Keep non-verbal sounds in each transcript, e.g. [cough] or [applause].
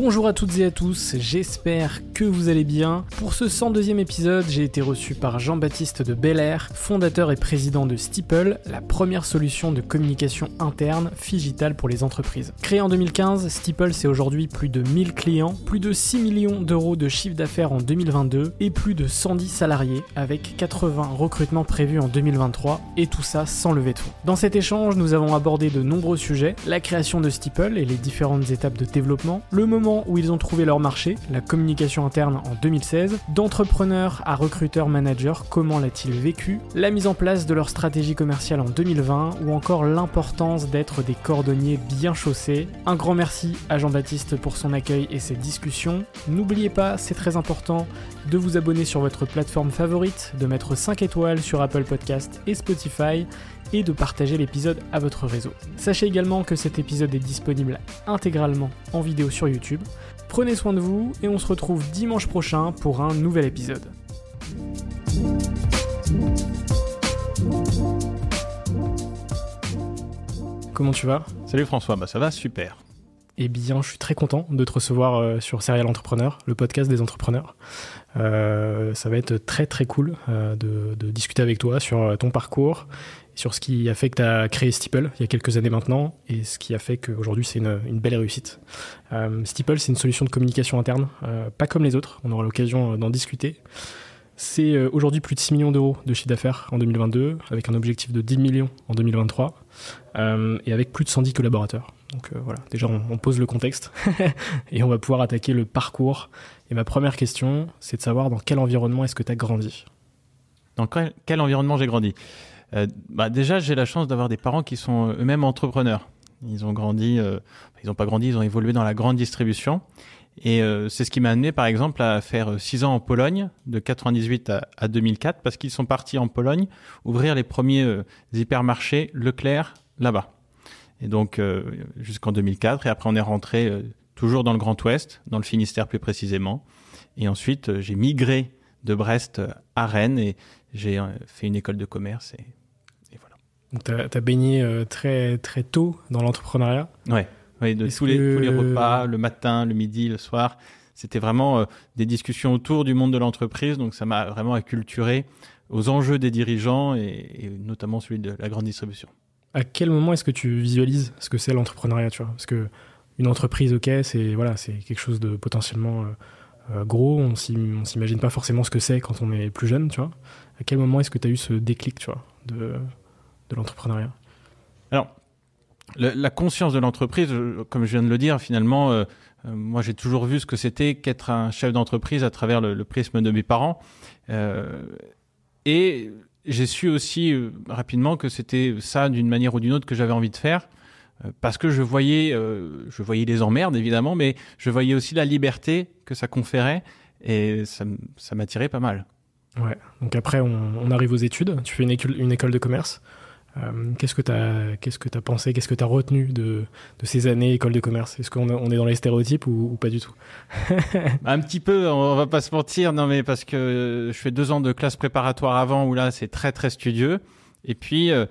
Bonjour à toutes et à tous, j'espère que vous allez bien. Pour ce 102e épisode, j'ai été reçu par Jean-Baptiste de Belair, fondateur et président de Steeple, la première solution de communication interne digitale pour les entreprises. Créé en 2015, Steeple c'est aujourd'hui plus de 1000 clients, plus de 6 millions d'euros de chiffre d'affaires en 2022 et plus de 110 salariés avec 80 recrutements prévus en 2023 et tout ça sans lever de fonds. Dans cet échange, nous avons abordé de nombreux sujets, la création de Steeple et les différentes étapes de développement, le moment où ils ont trouvé leur marché, la communication en 2016, d'entrepreneur à recruteur manager, comment l'a-t-il vécu, la mise en place de leur stratégie commerciale en 2020 ou encore l'importance d'être des cordonniers bien chaussés. Un grand merci à Jean-Baptiste pour son accueil et cette discussion. N'oubliez pas, c'est très important, de vous abonner sur votre plateforme favorite, de mettre 5 étoiles sur Apple Podcast et Spotify et de partager l'épisode à votre réseau. Sachez également que cet épisode est disponible intégralement en vidéo sur YouTube. Prenez soin de vous et on se retrouve dimanche prochain pour un nouvel épisode. Comment tu vas? Salut François, bah ça va super. Eh bien, je suis très content de te recevoir euh, sur Serial Entrepreneur, le podcast des entrepreneurs. Euh, ça va être très très cool euh, de, de, discuter avec toi sur ton parcours sur ce qui a fait que tu as créé Steeple il y a quelques années maintenant et ce qui a fait qu'aujourd'hui c'est une, belle réussite. Euh, Steeple, c'est une solution de communication interne, euh, pas comme les autres, on aura l'occasion d'en discuter. C'est euh, aujourd'hui plus de 6 millions d'euros de chiffre d'affaires en 2022, avec un objectif de 10 millions en 2023, euh, et avec plus de 110 collaborateurs. Donc euh, voilà, déjà on, pose le contexte, [laughs] et on va pouvoir attaquer le parcours. Et ma première question, c'est de savoir dans quel environnement est-ce que tu as grandi? Dans quel, environnement j'ai grandi? euh, bah déjà, j'ai la chance d'avoir des parents qui sont eux-mêmes entrepreneurs. Ils ont grandi, euh, ils n'ont pas grandi, ils ont évolué dans la grande distribution. Et euh, c'est ce qui m'a amené, par exemple, à faire six ans en Pologne, de 98 à, à 2004, parce qu'ils sont partis en Pologne ouvrir les premiers euh, hypermarchés Leclerc là-bas. Et donc jusqu'en 2004. Et après, on est rentré toujours dans le Grand Ouest, dans le Finistère plus précisément. Et ensuite, j'ai migré de Brest à Rennes et j'ai fait une école de commerce tu as, as, baigné euh, très, très tôt dans l'entrepreneuriat Ouais, ouais de tous, que... les, tous les repas, le matin, le midi, le soir. C'était vraiment euh, des discussions autour du monde de l'entreprise, donc ça m'a vraiment acculturé aux enjeux des dirigeants et, et, notamment celui de la grande distribution. À quel moment est-ce que tu visualises ce que c'est l'entrepreneuriat tu vois? Parce que une entreprise, ok, c'est voilà, c'est quelque chose de potentiellement euh, gros. On s'imagine pas forcément ce que c'est quand on est plus jeune, tu vois? À quel moment est-ce que tu as eu ce déclic, tu vois, de de l'entrepreneuriat Alors, le, la conscience de l'entreprise, comme je viens de le dire, finalement, euh, euh, moi j'ai toujours vu ce que c'était qu'être un chef d'entreprise à travers le, le, prisme de mes parents. Euh, et j'ai su aussi euh, rapidement que c'était ça, d'une manière ou d'une autre, que j'avais envie de faire. parce que je voyais, je voyais les emmerdes évidemment, mais je voyais aussi la liberté que ça conférait et ça, ça m'attirait pas mal. Ouais. Donc après, on, arrive aux études. Tu fais une école, une école de commerce. Euh, qu'est-ce que tu as, qu'est-ce que as pensé, qu'est-ce que tu as retenu de, de, ces années école de commerce? Est-ce qu'on on est dans les stéréotypes ou, pas du tout? [laughs] Un petit peu, on va pas se mentir, non mais parce que je fais deux ans de classe préparatoire avant où là c'est très très studieux, et puis euh,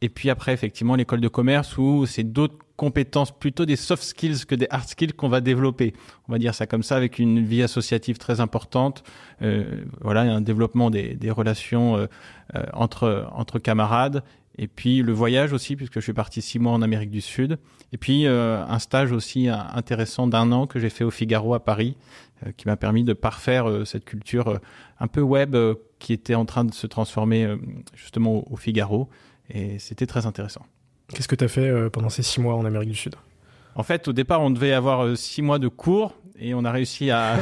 et puis après effectivement l'école de commerce où c'est d'autres compétences, plutôt des soft skills que des hard skills qu'on va développer. On va dire ça comme ça, avec une vie associative très importante. Euh, voilà, un développement des, des relations euh, euh, entre entre camarades. Et puis le voyage aussi, puisque je suis parti six mois en Amérique du Sud. Et puis euh, un stage aussi intéressant d'un an que j'ai fait au Figaro à Paris, qui m'a permis de parfaire cette culture un peu web qui était en train de se transformer justement au Figaro. Et c'était très intéressant. Qu'est-ce que tu as fait euh, pendant ces six mois en Amérique du Sud? En fait, au départ, on devait avoir euh, six mois de cours et on a réussi à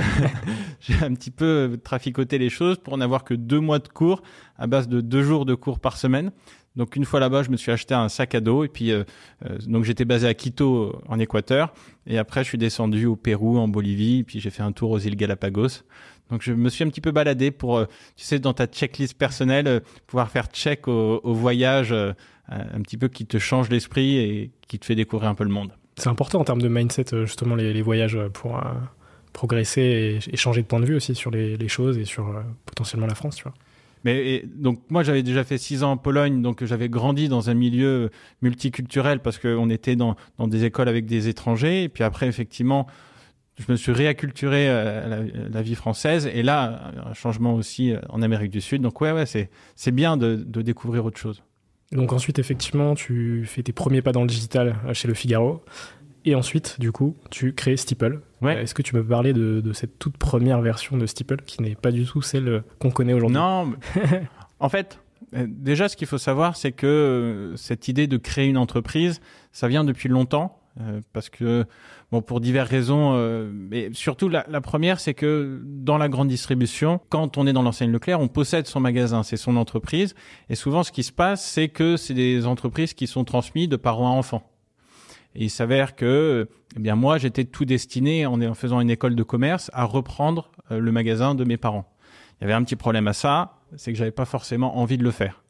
j'ai [laughs] [laughs] un petit peu traficoter les choses pour n'avoir que deux mois de cours à base de deux jours de cours par semaine. Donc une fois là-bas, je me suis acheté un sac à dos et puis euh, donc j'étais basé à Quito en Équateur et après je suis descendu au Pérou, en Bolivie, et puis j'ai fait un tour aux îles Galapagos. Donc je me suis un petit peu baladé pour, tu sais, dans ta checklist personnelle, pouvoir faire check au, voyage euh, un petit peu qui te change l'esprit et qui te fait découvrir un peu le monde. C'est important en termes de mindset, euh, justement, les, voyages euh, pour progresser et, changer de point de vue aussi sur les, choses et sur potentiellement la France, tu vois. Mais donc moi j'avais déjà fait six ans en Pologne, donc j'avais grandi dans un milieu multiculturel parce qu'on était dans, des écoles avec des étrangers. Et puis après effectivement, je me suis réacculturé à la, vie française. Et là, un changement aussi en Amérique du Sud. Donc ouais, ouais, c'est c'est bien de, de découvrir autre chose. Donc ensuite, effectivement, tu fais tes premiers pas dans le digital euh, chez Le Figaro. Et ensuite, du coup, tu crées Steeple. Ouais. Est-ce que tu peux parler de, cette toute première version de Steeple qui n'est pas du tout celle qu'on connaît aujourd'hui? Non, en fait, euh, déjà, ce qu'il faut savoir, c'est que euh, cette idée de créer une entreprise, ça vient depuis longtemps. parce que bon pour diverses raisons euh, mais surtout la, la première c'est que dans la grande distribution quand on est dans l'enseigne Leclerc on possède son magasin c'est son entreprise et souvent ce qui se passe c'est que c'est des entreprises qui sont transmises de parents à enfants et il s'avère que eh bien moi j'étais tout destiné en, faisant une école de commerce à reprendre euh, le magasin de mes parents il y avait un petit problème à ça c'est que j'avais pas forcément envie de le faire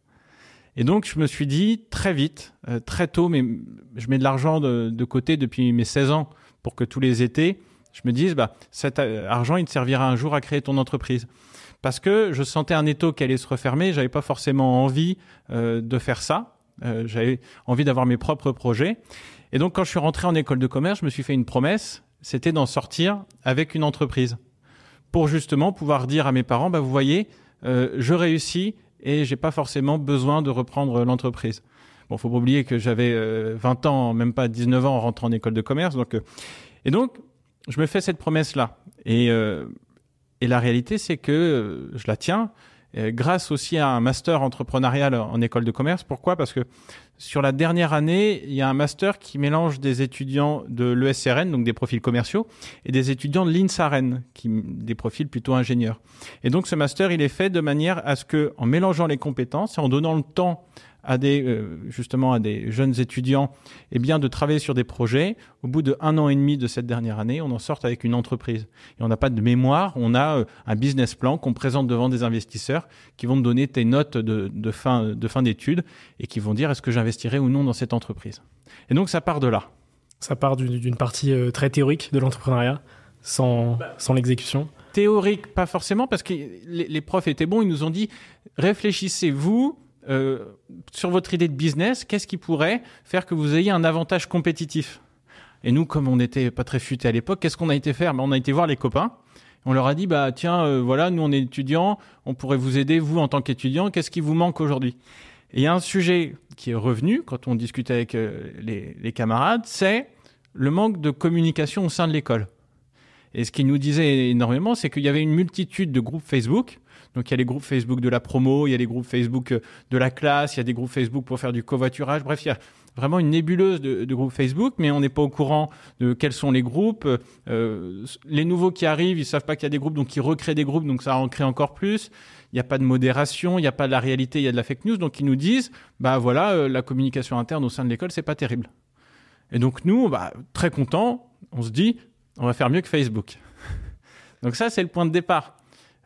et donc, je me suis dit très vite, euh, très tôt, mais je mets de l'argent de, côté depuis mes 16 ans pour que tous les étés, je me dise, bah, cet euh, argent, il te servira un jour à créer ton entreprise. Parce que je sentais un étau qui allait se refermer, j'avais pas forcément envie de faire ça. J'avais envie d'avoir mes propres projets. Et donc, quand je suis rentré en école de commerce, je me suis fait une promesse, c'était d'en sortir avec une entreprise. Pour justement pouvoir dire à mes parents, bah, vous voyez, euh, je réussis et j'ai pas forcément besoin de reprendre l'entreprise. Bon, faut pas oublier que j'avais 20 euh, ans, même pas 19 ans en rentrant en école de commerce. Donc, euh, et donc, je me fais cette promesse-là. Et, euh, et la réalité, c'est que je la tiens grâce aussi à un master entrepreneurial en école de commerce. Pourquoi? Parce que sur la dernière année, il y a un master qui mélange des étudiants de l'ESRN, donc des profils commerciaux, et des étudiants de l'INSAREN, qui des profils plutôt ingénieurs. Et donc ce master, il est fait de manière à ce que, en mélangeant les compétences et en donnant le temps à des euh, justement à des jeunes étudiants eh bien de travailler sur des projets au bout de un an et demi de cette dernière année on en sort avec une entreprise et on n'a pas de mémoire on a euh, un business plan qu'on présente devant des investisseurs qui vont te donner tes notes de, fin de fin d'études et qui vont dire est-ce que j'investirai ou non dans cette entreprise et donc ça part de là ça part d'une partie euh, très théorique de l'entrepreneuriat sans, bah. sans l'exécution Théorique, pas forcément, parce que les, les profs étaient bons. Ils nous ont dit réfléchissez-vous euh, sur votre idée de business, qu'est-ce qui pourrait faire que vous ayez un avantage compétitif? Et nous, comme on n'était pas très futés à l'époque, qu'est-ce qu'on a été faire? Ben, On a été voir les copains. On leur a dit, bah tiens, euh, voilà, nous on est étudiants, on pourrait vous aider, vous en tant qu'étudiant, qu'est-ce qui vous manque aujourd'hui? Et il y a un sujet qui est revenu quand on discute avec euh, les, camarades, c'est le manque de communication au sein de l'école. Et ce qu'ils nous disaient énormément, c'est qu'il y avait une multitude de groupes Facebook donc il y a les groupes Facebook de la promo, il y a les groupes Facebook euh, de la classe, il y a des groupes Facebook pour faire du covoiturage. Bref, il y a vraiment une nébuleuse de, de groupes Facebook, mais on n'est pas au courant de quels sont les groupes. Euh, les nouveaux qui arrivent, ils savent pas qu'il y a des groupes, donc ils recréent des groupes, donc ça en crée encore plus. Il n'y a pas de modération, il n'y a pas de la réalité, il y a de la fake news, donc ils nous disent, bah voilà, euh, la communication interne au sein de l'école, c'est pas terrible. Et donc nous, bah, très contents, on se dit, on va faire mieux que Facebook. [laughs] donc ça, c'est le point de départ.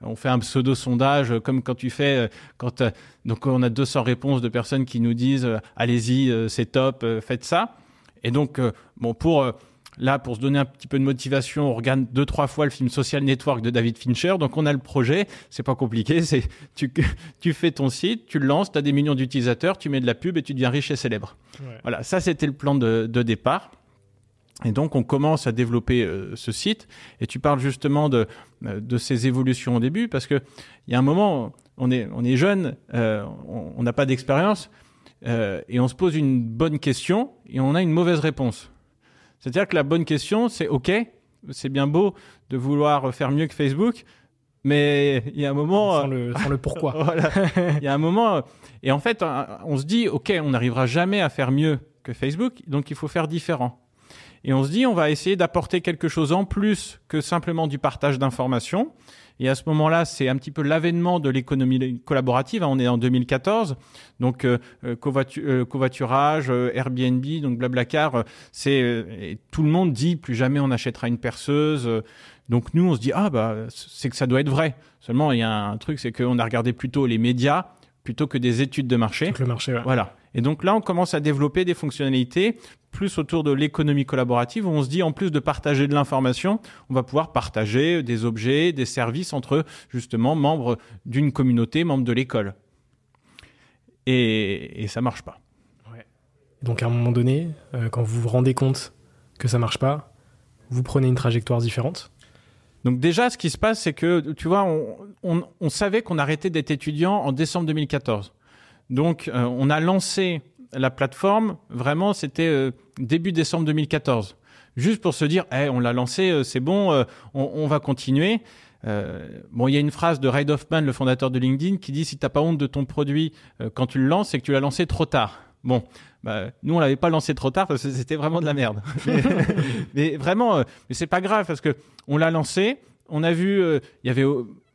On fait un pseudo sondage comme quand tu fais quand donc on a 200 réponses de personnes qui nous disent allez-y c'est top faites ça et donc bon pour Là, pour se donner un petit peu de motivation, on regarde deux, trois fois le film Social Network de David Fincher. Donc, on a le projet. C'est pas compliqué. [laughs] C'est, tu, tu fais ton site, tu le lances, tu as des millions d'utilisateurs, tu mets de la pub et tu deviens riche et célèbre. Voilà. Ça, c'était le plan de, départ. Et donc, on commence à développer euh, ce site. Et tu parles justement de, euh, de ces évolutions au début parce que il y a un moment, on est, on est jeune, euh, on n'a pas d'expérience. et on se pose une bonne question et on a une mauvaise réponse. C'est-à-dire que la bonne question, c'est OK, c'est bien beau de vouloir faire mieux que Facebook, mais il y a un moment. Sans le, sans le pourquoi. [laughs] voilà. Il y a un moment. Et en fait, on se dit OK, on n'arrivera jamais à faire mieux que Facebook, donc il faut faire différent. Et on se dit, on va essayer d'apporter quelque chose en plus que simplement du partage d'informations. Et à ce moment-là, c'est un petit peu l'avènement de l'économie collaborative. On est en 2014, donc euh, euh, euh, covoiturage, Airbnb, donc Blablacar, c'est tout le monde dit plus jamais on achètera une perceuse. donc nous, on se dit ah bah c'est que ça doit être vrai. Seulement, il y a un truc, c'est qu'on a regardé plutôt les médias plutôt que des études de marché. le marché, Voilà. Et donc là, on commence à développer des fonctionnalités plus autour de l'économie collaborative où on se dit en plus de partager de l'information, on va pouvoir partager des objets, des services entre justement membres d'une communauté, membres de l'école. Et, et ça marche pas. Donc à un moment donné, euh, quand vous vous rendez compte que ça marche pas, vous prenez une trajectoire différente donc déjà, ce qui se passe, c'est que, tu vois, on, on savait qu'on arrêtait d'être étudiant en décembre 2014. Donc, euh, on a lancé la plateforme, vraiment, c'était euh, début décembre 2014. Juste pour se dire, hey, on l'a lancé, euh, c'est bon, on, va continuer. bon, il y a une phrase de Reid Hoffman, le fondateur de LinkedIn, qui dit si t'as pas honte de ton produit quand tu le lances, c'est que tu l'as lancé trop tard. Bon, bah, nous on l'avait pas lancé trop tard parce que c'était vraiment de la merde. [laughs] [laughs] mais, vraiment, mais c'est pas grave parce que on l'a lancé, on a vu, il y avait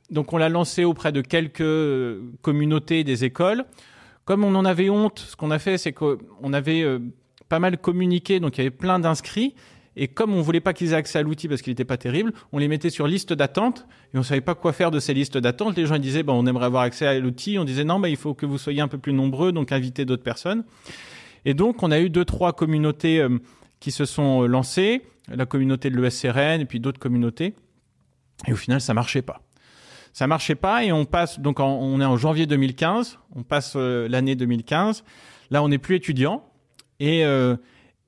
donc on l'a lancé auprès de quelques communautés des écoles. Comme on en avait honte, ce qu'on a fait, c'est qu'on avait euh, pas mal communiqué, donc il y avait plein d'inscrits. Et comme on voulait pas qu'ils aient accès à l'outil parce qu'il n'était pas terrible, on les mettait sur liste d'attente et on savait pas quoi faire de ces listes d'attente. Les gens disaient, bon, on aimerait avoir accès à l'outil. On disait, non, mais il faut que vous soyez un peu plus nombreux, donc invitez d'autres personnes. Et donc, on a eu deux, trois communautés euh, qui se sont euh, lancées, la communauté de l'ESRN et puis d'autres communautés. Et au final, ça marchait pas ça marchait pas et on passe donc on est en janvier 2015, on passe euh, l'année 2015. Là, on n'est plus étudiant et euh,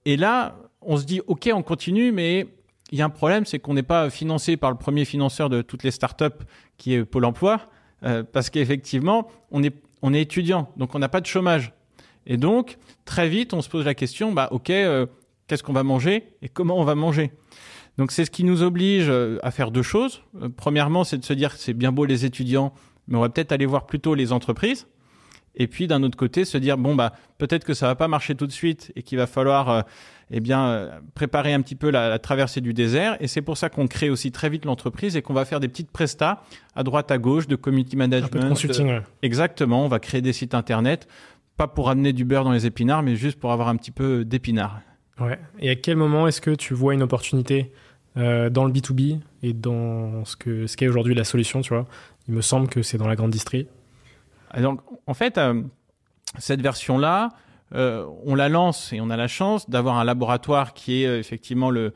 et là, on se dit ok, on continue, mais il y a un problème, c'est qu'on n'est pas financé par le premier financeur de toutes les startups qui est Pôle Emploi, euh, parce qu'effectivement, on est on est étudiant, donc on n'a pas de chômage. Et donc très vite, on se pose la question, bah ok, qu'est-ce qu'on va manger et comment on va manger? Donc c'est ce qui nous oblige euh, à faire deux choses. Euh, premièrement, c'est de se dire que c'est bien beau les étudiants, mais on va peut-être aller voir plutôt les entreprises. Et puis d'un autre côté, se dire bon bah peut-être que ça va pas marcher tout de suite et qu'il va falloir euh, eh bien préparer un petit peu la, traversée du désert. Et c'est pour ça qu'on crée aussi très vite l'entreprise et qu'on va faire des petites prestats à droite à gauche de community management. Un peu de consulting. Exactement. On va créer des sites internet, pas pour amener du beurre dans les épinards, mais juste pour avoir un petit peu d'épinards. Ouais. Et à quel moment est-ce que tu vois une opportunité euh, dans le B2B et dans ce qu'est ce qu'est aujourd'hui la solution, tu vois. Il me semble que c'est dans la grande distrie. En fait, euh, cette version-là, euh, on la lance et on a la chance d'avoir un laboratoire qui est effectivement le,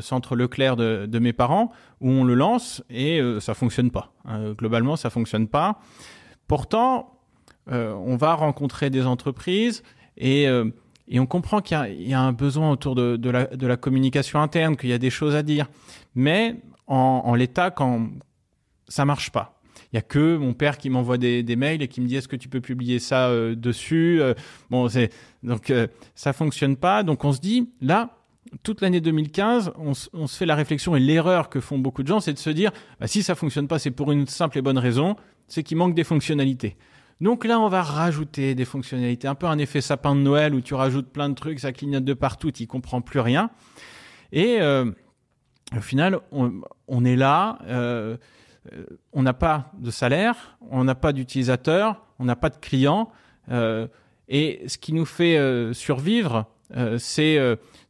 centre Leclerc de, de, mes parents, où on le lance et ça fonctionne pas. Globalement, ça fonctionne pas. Pourtant, on va rencontrer des entreprises et et on comprend qu'il y, a un besoin autour de, la, communication interne, qu'il y a des choses à dire. Mais en, l'état, quand ça marche pas. Il y a que mon père qui m'envoie des, mails et qui me dit est-ce que tu peux publier ça euh, dessus euh, Bon, donc euh, ça fonctionne pas. Donc on se dit là, toute l'année 2015, on, se fait la réflexion et l'erreur que font beaucoup de gens, c'est de se dire bah, si ça fonctionne pas, c'est pour une simple et bonne raison, c'est qu'il manque des fonctionnalités. Donc là, on va rajouter des fonctionnalités, un peu un effet sapin de Noël où tu rajoutes plein de trucs, ça clignote de partout, tu comprends plus rien. Et euh, au final, on, est là, euh, on n'a pas de salaire, on n'a pas d'utilisateurs, on n'a pas de clients. Euh, et ce qui nous fait survivre, c'est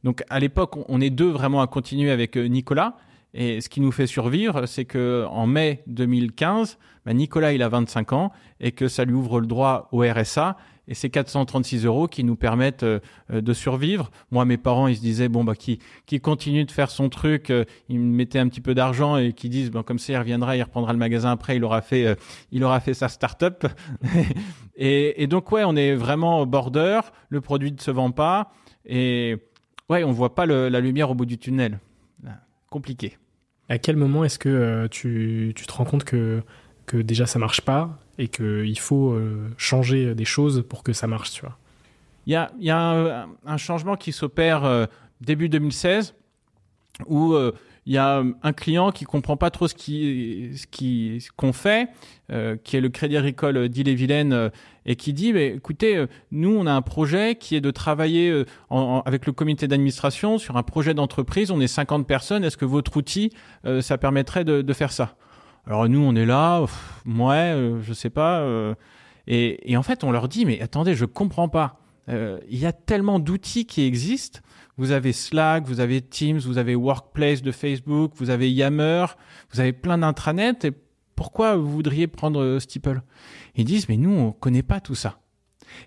donc à l'époque, on est deux vraiment à continuer avec Nicolas. Et ce qui nous fait survivre, c'est que en mai 2015, bah, Nicolas il a 25 ans et que ça lui ouvre le droit au RSA. Et c'est 436 euros qui nous permettent euh, euh, de survivre. Moi, mes parents, ils se disaient bon bah qui qui continue de faire son truc, euh, ils me mettaient un petit peu d'argent et qui disent bon comme ça il reviendra, il reprendra le magasin après, il aura fait il aura fait sa start-up. [laughs] et, et donc ouais, on est vraiment au border. Le produit ne se vend pas et ouais, on voit pas la lumière au bout du tunnel compliqué. À quel moment est-ce que euh, tu, te rends compte que, que déjà ça marche pas et qu'il faut euh, changer des choses pour que ça marche, tu vois? Il y a, y a un, changement qui s'opère euh, début 2016 où il y a un client qui comprend pas trop ce qui ce qui qu'on fait, qui est le Crédit Agricole d'Ille-et-Vilaine et qui dit mais écoutez, euh, nous on a un projet qui est de travailler euh, avec le comité d'administration sur un projet d'entreprise. On est 50 personnes. Est-ce que votre outil euh, ça permettrait de, faire ça? Alors nous on est là, moi ouais, je sais pas. Et, et, en fait on leur dit mais attendez, je comprends pas. Il y a tellement d'outils qui existent. Vous avez Slack, vous avez Teams, vous avez Workplace de Facebook, vous avez Yammer, vous avez plein d'intranets. Et pourquoi vous voudriez prendre Steeple? Ils disent, mais nous, on connaît pas tout ça.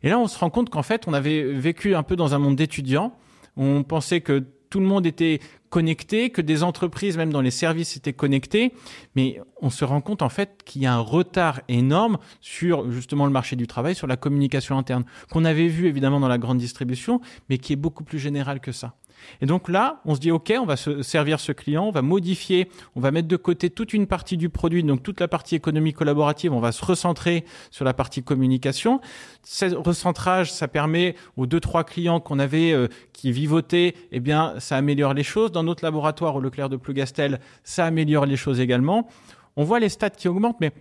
Et là, on se rend compte qu'en fait, on avait vécu un peu dans un monde d'étudiants. On pensait que tout le monde était connecté, que des entreprises, même dans les services, étaient connectées. Mais on se rend compte en fait qu'il y a un retard énorme sur justement le marché du travail, sur la communication interne, qu'on avait vu évidemment dans la grande distribution, mais qui est beaucoup plus général que ça. Et donc là, on se dit, OK, on va se servir ce client, on va modifier, on va mettre de côté toute une partie du produit, donc toute la partie économie collaborative, on va se recentrer sur la partie communication. Ce recentrage, ça permet aux deux, trois clients qu'on avait euh, qui vivotaient, eh bien, ça améliore les choses. Dans notre laboratoire au Leclerc de Plougastel, ça améliore les choses également. On voit les stats qui augmentent, mais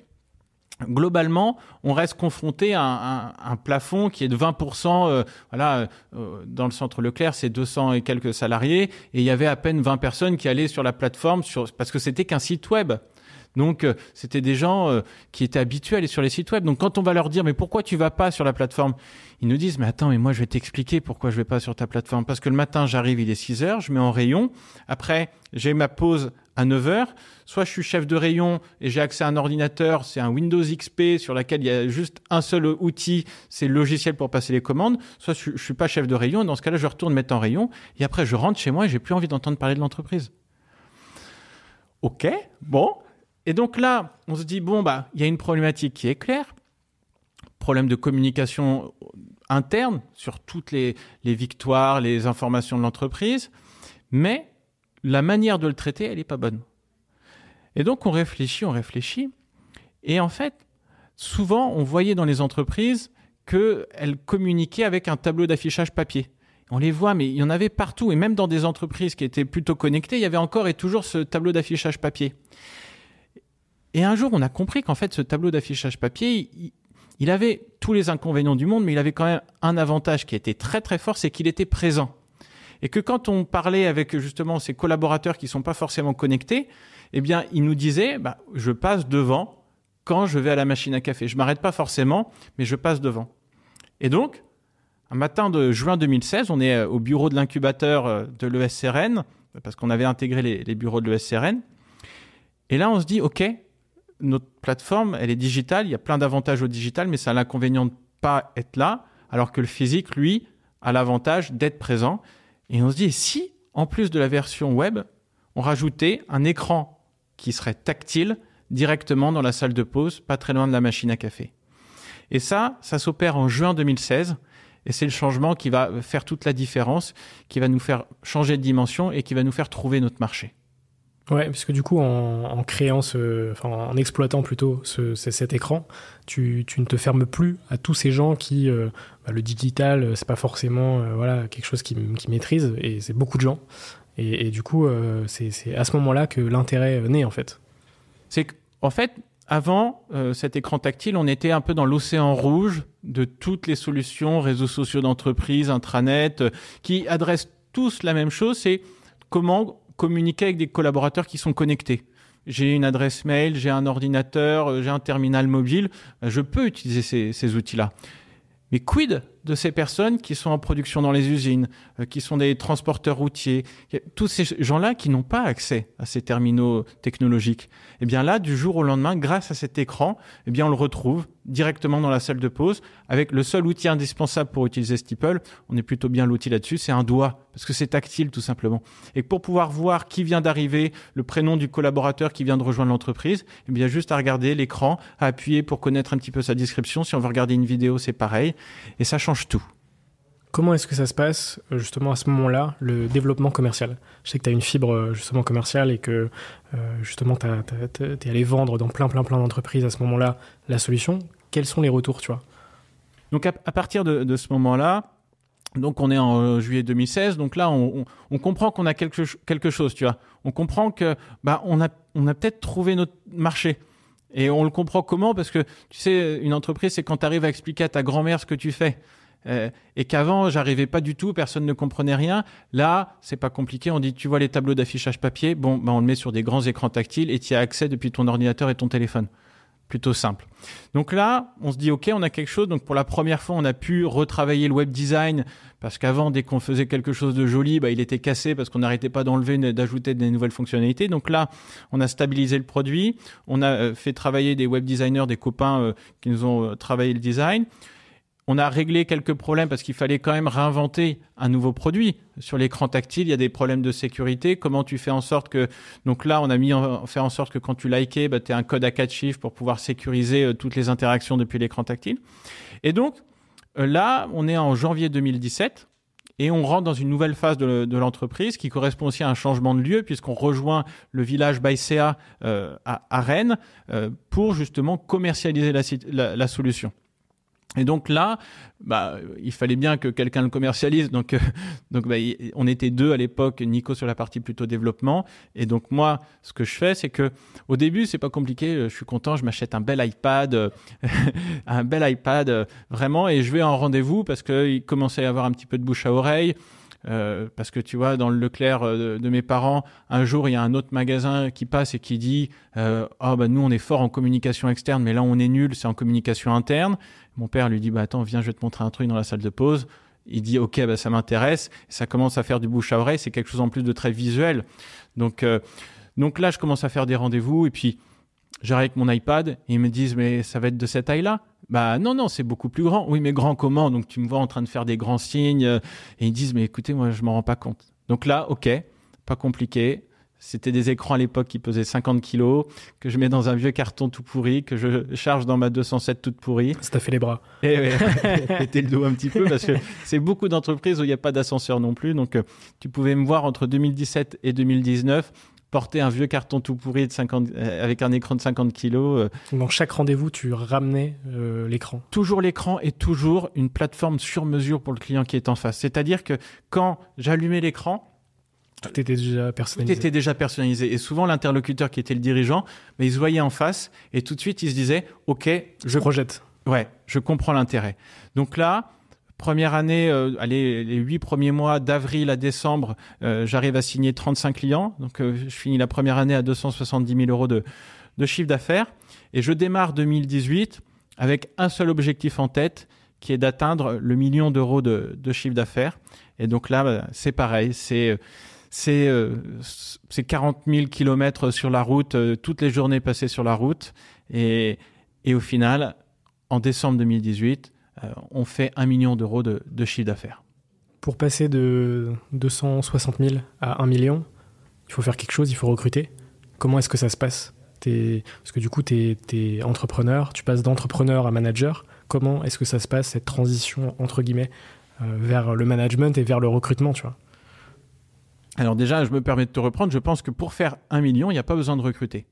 globalement, on reste confronté à un, plafond qui est de 20%. Euh, voilà, euh, dans le centre Leclerc, c'est 200 et quelques salariés, et il y avait à peine 20 personnes qui allaient sur la plateforme parce que c'était qu'un site web. Donc, euh, c'était des gens qui étaient habitués à aller sur les sites web. Donc, quand on va leur dire, mais pourquoi tu vas pas sur la plateforme? Ils nous disent, mais attends, mais moi, je vais t'expliquer pourquoi je vais pas sur ta plateforme. Parce que le matin, j'arrive, il est 6 heures, je mets en rayon. Après, j'ai ma pause à 9 heures. Soit je suis chef de rayon et j'ai accès à un ordinateur, c'est un Windows XP sur lequel il y a juste un seul outil, c'est le logiciel pour passer les commandes. Soit je, ne suis pas chef de rayon dans ce cas-là, je retourne mettre en rayon et après je rentre chez moi et j'ai plus envie d'entendre parler de l'entreprise. Ok, bon. Et donc là, on se dit bon bah il y a une problématique qui est claire, problème de communication interne sur toutes les, les victoires, les informations de l'entreprise, mais la manière de le traiter, elle n'est pas bonne. Et donc on réfléchit, on réfléchit, et en fait, souvent on voyait dans les entreprises qu'elles communiquaient avec un tableau d'affichage papier. On les voit, mais il y en avait partout, et même dans des entreprises qui étaient plutôt connectées, il y avait encore et toujours ce tableau d'affichage papier. Et un jour, on a compris qu'en fait, ce tableau d'affichage papier, il, avait tous les inconvénients du monde, mais il avait quand même un avantage qui était très très fort, c'est qu'il était présent et que quand on parlait avec justement ces collaborateurs qui sont pas forcément connectés, eh bien, ils nous disaient, bah, je passe devant quand je vais à la machine à café. Je m'arrête pas forcément, mais je passe devant. Et donc, un matin de juin 2016, on est euh, au bureau de l'incubateur euh, de l'ESCRN, parce qu'on avait intégré les, bureaux de l'ESCRN. Et là, on se dit, OK, notre plateforme, elle est digitale, il y a plein d'avantages au digital, mais ça a l'inconvénient de pas être là, alors que le physique, lui, a l'avantage d'être présent. Et on se dit, si, en plus de la version web, on rajoutait un écran qui serait tactile directement dans la salle de pause, pas très loin de la machine à café. Et ça, ça s'opère en juin 2016. Et c'est le changement qui va faire toute la différence, qui va nous faire changer de dimension et qui va nous faire trouver notre marché. Ouais, parce que du coup, en, créant ce, en exploitant plutôt ce, cet écran, tu, tu, ne te fermes plus à tous ces gens qui, euh, bah, le digital, euh, c'est pas forcément, euh, voilà, quelque chose qui, qui maîtrisent, et c'est beaucoup de gens. Et, et du coup, c'est à ce moment-là que l'intérêt naît en fait. C'est qu'en fait, avant cet écran tactile, on était un peu dans l'océan rouge de toutes les solutions, réseaux sociaux d'entreprise, intranet, qui adressent tous la même chose, c'est comment communiquer avec des collaborateurs qui sont connectés. J'ai une adresse mail, j'ai un ordinateur, euh, j'ai un terminal mobile, euh, je peux utiliser ces, outils-là. Mais quid de ces personnes qui sont en production dans les usines, euh, qui sont des transporteurs routiers, tous ces gens-là qui n'ont pas accès à ces terminaux technologiques. Eh bien là, du jour au lendemain, grâce à cet écran, eh bien on le retrouve directement dans la salle de pause avec le seul outil indispensable pour utiliser Steeple. On est plutôt bien l'outil là-dessus, c'est un doigt parce que c'est tactile tout simplement. Et pour pouvoir voir qui vient d'arriver, le prénom du collaborateur qui vient de rejoindre l'entreprise, eh bien juste à regarder l'écran, à appuyer pour connaître un petit peu sa description. Si on veut regarder une vidéo, c'est pareil et ça change tout. Comment est-ce que ça se passe euh, justement à ce moment-là, le développement commercial? Je sais que tu as une fibre euh, justement commerciale et que euh, justement tu es allé vendre dans plein plein plein d'entreprises à ce moment-là la solution. Quels sont les retours, tu vois Donc à, partir de, ce moment-là, donc on est en juillet 2016, donc là on, comprend qu'on a quelque, quelque chose, tu vois. On comprend que bah on a on a peut-être trouvé notre marché. Et on le comprend comment? Parce que tu sais, une entreprise, c'est quand tu arrives à expliquer à ta grand-mère ce que tu fais. Euh, et qu'avant j'arrivais pas du tout, personne ne comprenait rien. Là, c'est pas compliqué. On dit, tu vois les tableaux d'affichage papier, bon, ben on le met sur des grands écrans tactiles et tu as accès depuis ton ordinateur et ton téléphone. Plutôt simple. Donc là, on se dit, ok, on a quelque chose. Donc pour la première fois, on a pu retravailler le web design parce qu'avant, dès qu'on faisait quelque chose de joli, bah, il était cassé parce qu'on n'arrêtait pas d'enlever, d'ajouter des nouvelles fonctionnalités. Donc là, on a stabilisé le produit. On a euh, fait travailler des web designers, des copains euh, qui nous ont travaillé le design on a réglé quelques problèmes parce qu'il fallait quand même réinventer un nouveau produit. Sur l'écran tactile, il y a des problèmes de sécurité. Comment tu fais en sorte que... Donc là, on a mis en, fait en sorte que quand tu likais, bah, tu as un code à 4 chiffres pour pouvoir sécuriser euh, toutes les interactions depuis l'écran tactile. Et donc, euh, là, on est en janvier 2017 et on rentre dans une nouvelle phase de, l'entreprise qui correspond aussi à un changement de lieu puisqu'on rejoint le village Baïséa euh, à, Rennes pour justement commercialiser la solution. Et donc là, bah, il fallait bien que quelqu'un le commercialise. Donc, euh, donc bah, on était deux à l'époque, Nico sur la partie plutôt développement. Et donc moi, ce que je fais, c'est que au début, c'est pas compliqué. Je suis content, je m'achète un bel iPad, [laughs] un bel iPad vraiment, et je vais en rendez-vous parce qu'il commençait à avoir un petit peu de bouche à oreille. Euh, parce que tu vois, dans le Leclerc euh, de, mes parents, un jour, il y a un autre magasin qui passe et qui dit euh, oh, bah, nous, on est fort en communication externe, mais là, on est nul, c'est en communication interne. Mon père lui dit bah, Attends, viens, je vais te montrer un truc dans la salle de pause. Il dit Ok, bah, ça m'intéresse. Ça commence à faire du bouche à oreille. C'est quelque chose en plus de très visuel. Donc, donc là, je commence à faire des rendez-vous et puis j'arrive avec mon iPad et ils me disent Mais ça va être de cette taille-là? Bah non, non, c'est beaucoup plus grand. Oui, mais grand comment? Donc tu me vois en train de faire des grands signes euh, et ils disent mais écoutez, moi je m'en rends pas compte. Donc là, ok, pas compliqué. C'était des écrans à l'époque qui pesaient 50 kilos, que je mets dans un vieux carton tout pourri, que je charge dans ma 207 toute pourrie. Ça t'a fait les bras. Et ouais, [laughs] le dos un petit peu parce que c'est beaucoup d'entreprises où il n'y a pas d'ascenseur non plus. Donc, euh, tu pouvais me voir entre 2017 et 2019 porter un vieux carton tout pourri de 50, euh, avec un écran de 50 kilos. Euh. Dans chaque rendez-vous, tu ramenais euh, l'écran Toujours l'écran et toujours une plateforme sur mesure pour le client qui est en face. C'est-à-dire que quand j'allumais l'écran, tout était déjà personnalisé. Tout était déjà personnalisé. Et souvent, l'interlocuteur qui était le dirigeant, mais il se voyait en face et tout de suite, il se disait, OK, je projette. Ouais, je comprends l'intérêt. Donc là, Première année, euh, allez, les huit premiers mois, d'avril à décembre, euh, j'arrive à signer 35 clients. Donc, euh, je finis la première année à 270 000 euros de, chiffre d'affaires. Et je démarre 2018 avec un seul objectif en tête, qui est d'atteindre le million d'euros de, chiffre d'affaires. Et donc là, bah, c'est pareil, c'est c'est c'est 40 000 kilomètres sur la route, toutes les journées passées sur la route. Et, au final, en décembre 2018, euh, on fait un million d'euros de, chiffre d'affaires. Pour passer de 260 000 à 1 million, il faut faire quelque chose, il faut recruter. Comment est-ce que ça se passe? Parce que du coup, tu es, entrepreneur, tu passes d'entrepreneur à manager. Comment est-ce que ça se passe, cette transition, entre guillemets, euh, vers le management et vers le recrutement, tu vois? Alors déjà, je me permets de te reprendre, je pense que pour faire un million, il n'y a pas besoin de recruter.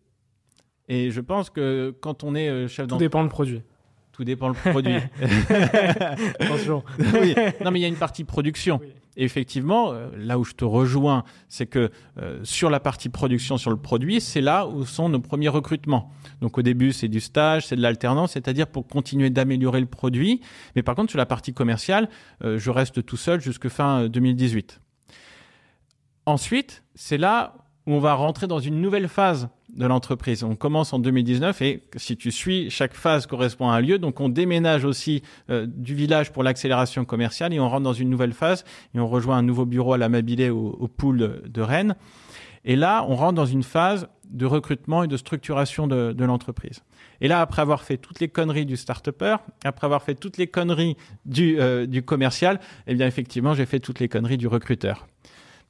Et je pense que quand on est euh, chef d'entreprise... Tout dépend du produit. Tout dépend le produit. [laughs] Attention. oui. Non, mais il y a une partie production. Et effectivement, euh, là où je te rejoins, c'est que euh, sur la partie production, sur le produit, c'est là où sont nos premiers recrutements. Donc au début, c'est du stage, c'est de l'alternance, c'est-à-dire pour continuer d'améliorer le produit. Mais par contre, sur la partie commerciale, euh, je reste tout seul jusque fin 2018. Ensuite, c'est là où on va rentrer dans une nouvelle phase de l'entreprise. On commence en 2019 et si tu suis, chaque phase correspond à un lieu. Donc on déménage aussi euh, du village pour l'accélération commerciale et on rentre dans une nouvelle phase et on rejoint un nouveau bureau à la Mabilé au, au pool de, Rennes. Et là, on rentre dans une phase de recrutement et de structuration de, l'entreprise. Et là, après avoir fait toutes les conneries du start-upper, après avoir fait toutes les conneries du, euh, du commercial, eh bien effectivement, j'ai fait toutes les conneries du recruteur.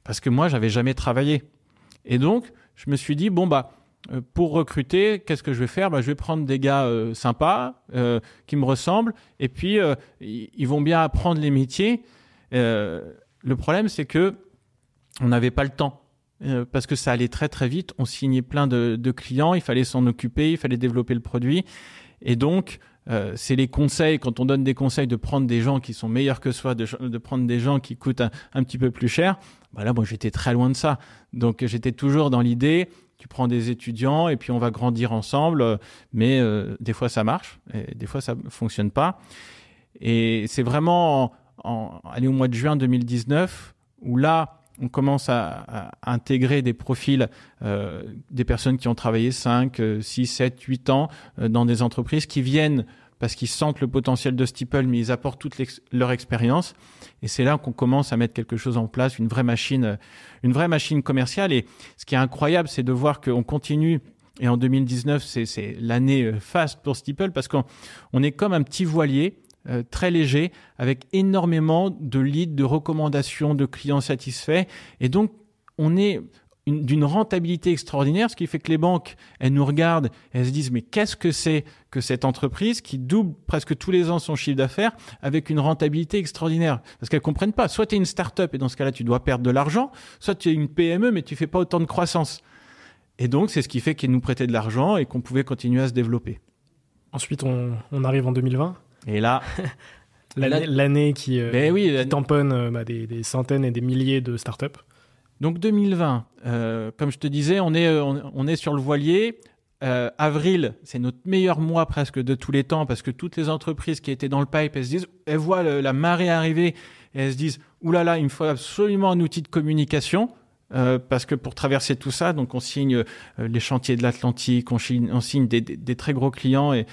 Parce que moi, j'avais jamais travaillé. Et donc, je me suis dit, bon, bah, pour recruter, qu'est-ce que je vais faire? Bah, Je vais prendre des gars euh, sympas, euh, qui me ressemblent, et puis ils vont bien apprendre les métiers. le problème, c'est que on n'avait pas le temps. parce que ça allait très très vite, on signait plein de, de clients, il fallait s'en occuper, il fallait développer le produit, et donc euh, c'est les conseils, quand on donne des conseils de prendre des gens qui sont meilleurs que soi, de, de prendre des gens qui coûtent un, petit peu plus cher. Bah là, moi, j'étais très loin de ça. Donc, j'étais toujours dans l'idée, tu prends des étudiants et puis on va grandir ensemble. Mais euh, des fois, ça marche et des fois, ça ne fonctionne pas. Et c'est vraiment en, en, au mois de juin 2019 où là, on commence à, intégrer des profils euh, des personnes qui ont travaillé 5, 6, 7, 8 ans euh, dans des entreprises qui viennent parce qu'ils sentent le potentiel de Steeple, mais ils apportent toute leur expérience. Et c'est là qu'on commence à mettre quelque chose en place, une vraie machine, euh, une vraie machine commerciale. Et ce qui est incroyable, c'est de voir qu'on continue. Et en 2019, c'est l'année fast pour Steeple parce qu'on est comme un petit voilier euh, très léger, avec énormément de leads, de recommandations, de clients satisfaits. Et donc, on est d'une rentabilité extraordinaire, ce qui fait que les banques, elles nous regardent, elles se disent, mais qu'est-ce que c'est que cette entreprise qui double presque tous les ans son chiffre d'affaires avec une rentabilité extraordinaire? Parce qu'elles comprennent pas. Soit tu es une start-up et dans ce cas-là, tu dois perdre de l'argent, soit tu es une PME, mais tu fais pas autant de croissance. Et donc, c'est ce qui fait qu'ils nous prêtaient de l'argent et qu'on pouvait continuer à se développer. Ensuite, on, on arrive en 2020 et [laughs] là, l'année qui, euh, ben oui, tamponne euh, bah, des, centaines et des milliers de startups. Donc 2020, euh, comme je te disais, on est, on, est sur le voilier. avril, c'est notre meilleur mois presque de tous les temps parce que toutes les entreprises qui étaient dans le pipe, elles se disent, elles voient la marée arriver et elles se disent, oulala, il me faut absolument un outil de communication. parce que pour traverser tout ça, donc on signe les chantiers de l'Atlantique, on signe, on signe des, des, très gros clients. Et,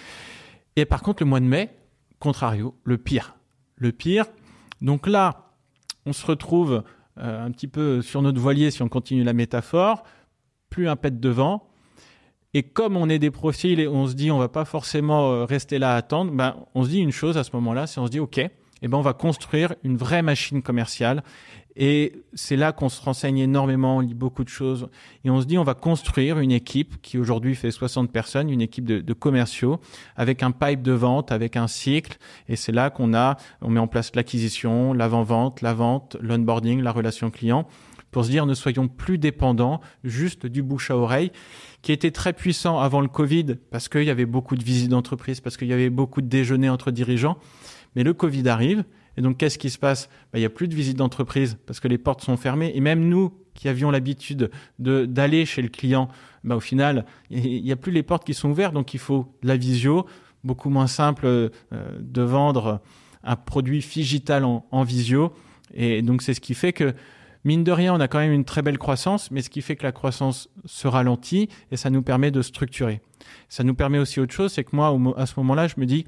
et par contre, le mois de mai, contrario, le pire. Le pire. Donc là, on se retrouve euh, un petit peu sur notre voilier, si on continue la métaphore, plus un pet de vent. Et comme on est des profils et on se dit on va pas forcément euh, rester là à attendre, ben, on se dit une chose à ce moment-là, c'est on se dit ok, eh ben on va construire une vraie machine commerciale et c'est là qu'on se renseigne énormément, on lit beaucoup de choses. Et on se dit, on va construire une équipe qui aujourd'hui fait 60 personnes, une équipe de, commerciaux, avec un pipe de vente, avec un cycle. Et c'est là qu'on a, on met en place l'acquisition, l'avant-vente, la vente, l'onboarding, la relation client pour se dire ne soyons plus dépendants juste du bouche à oreille qui était très puissant avant le Covid parce qu'il y avait beaucoup de visites d'entreprise, parce qu'il y avait beaucoup de déjeuners entre dirigeants. Mais le Covid arrive et donc, qu'est-ce qui se passe? Bah, Il n'y a plus de visite d'entreprise parce que les portes sont fermées. Et même nous, qui avions l'habitude d'aller chez le client, bah, au final, il n'y a plus les portes qui sont ouvertes. Donc, il faut la visio, beaucoup moins simple euh, de vendre un produit digital en, en visio. Et donc, c'est ce qui fait que mine de rien, on a quand même une très belle croissance, mais ce qui fait que la croissance se ralentit et ça nous permet de structurer. Ça nous permet aussi autre chose, c'est que moi, à ce moment-là, je me dis,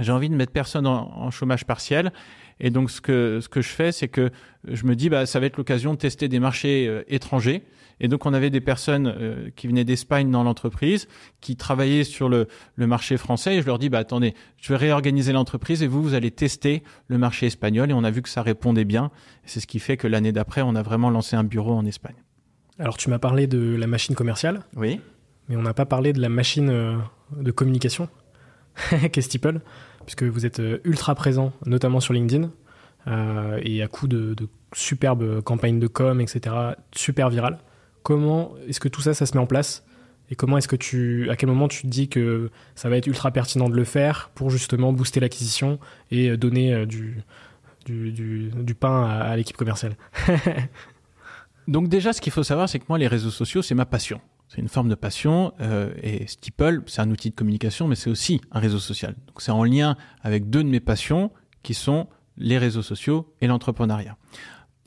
j'ai envie de mettre personne en, chômage partiel. Et donc, ce que, ce que je fais, c'est que je me dis, bah, ça va être l'occasion de tester des marchés euh, étrangers. Et donc, on avait des personnes euh, qui venaient d'Espagne dans l'entreprise, qui travaillaient sur le, le, marché français. Et je leur dis, bah, attendez, je vais réorganiser l'entreprise et vous, vous allez tester le marché espagnol. Et on a vu que ça répondait bien. C'est ce qui fait que l'année d'après, on a vraiment lancé un bureau en Espagne. Alors, tu m'as parlé de la machine commerciale. Oui. Mais on n'a pas parlé de la machine euh, de communication. [laughs] qu'est Steeple, puisque vous êtes euh, ultra présent, notamment sur LinkedIn, euh, et à coup de, superbes campagnes de com, etc., super virales. Comment est-ce que tout ça, ça se met en place? Et comment est-ce que tu, à quel moment tu te dis que ça va être ultra pertinent de le faire pour justement booster l'acquisition et donner euh, du, du, pain à l'équipe commerciale? [laughs] Donc déjà, ce qu'il faut savoir, c'est que moi, les réseaux sociaux, c'est ma passion. C'est une forme de passion euh, et Steeple, c'est un outil de communication, mais c'est aussi un réseau social. Donc c'est en lien avec deux de mes passions qui sont les réseaux sociaux et l'entrepreneuriat.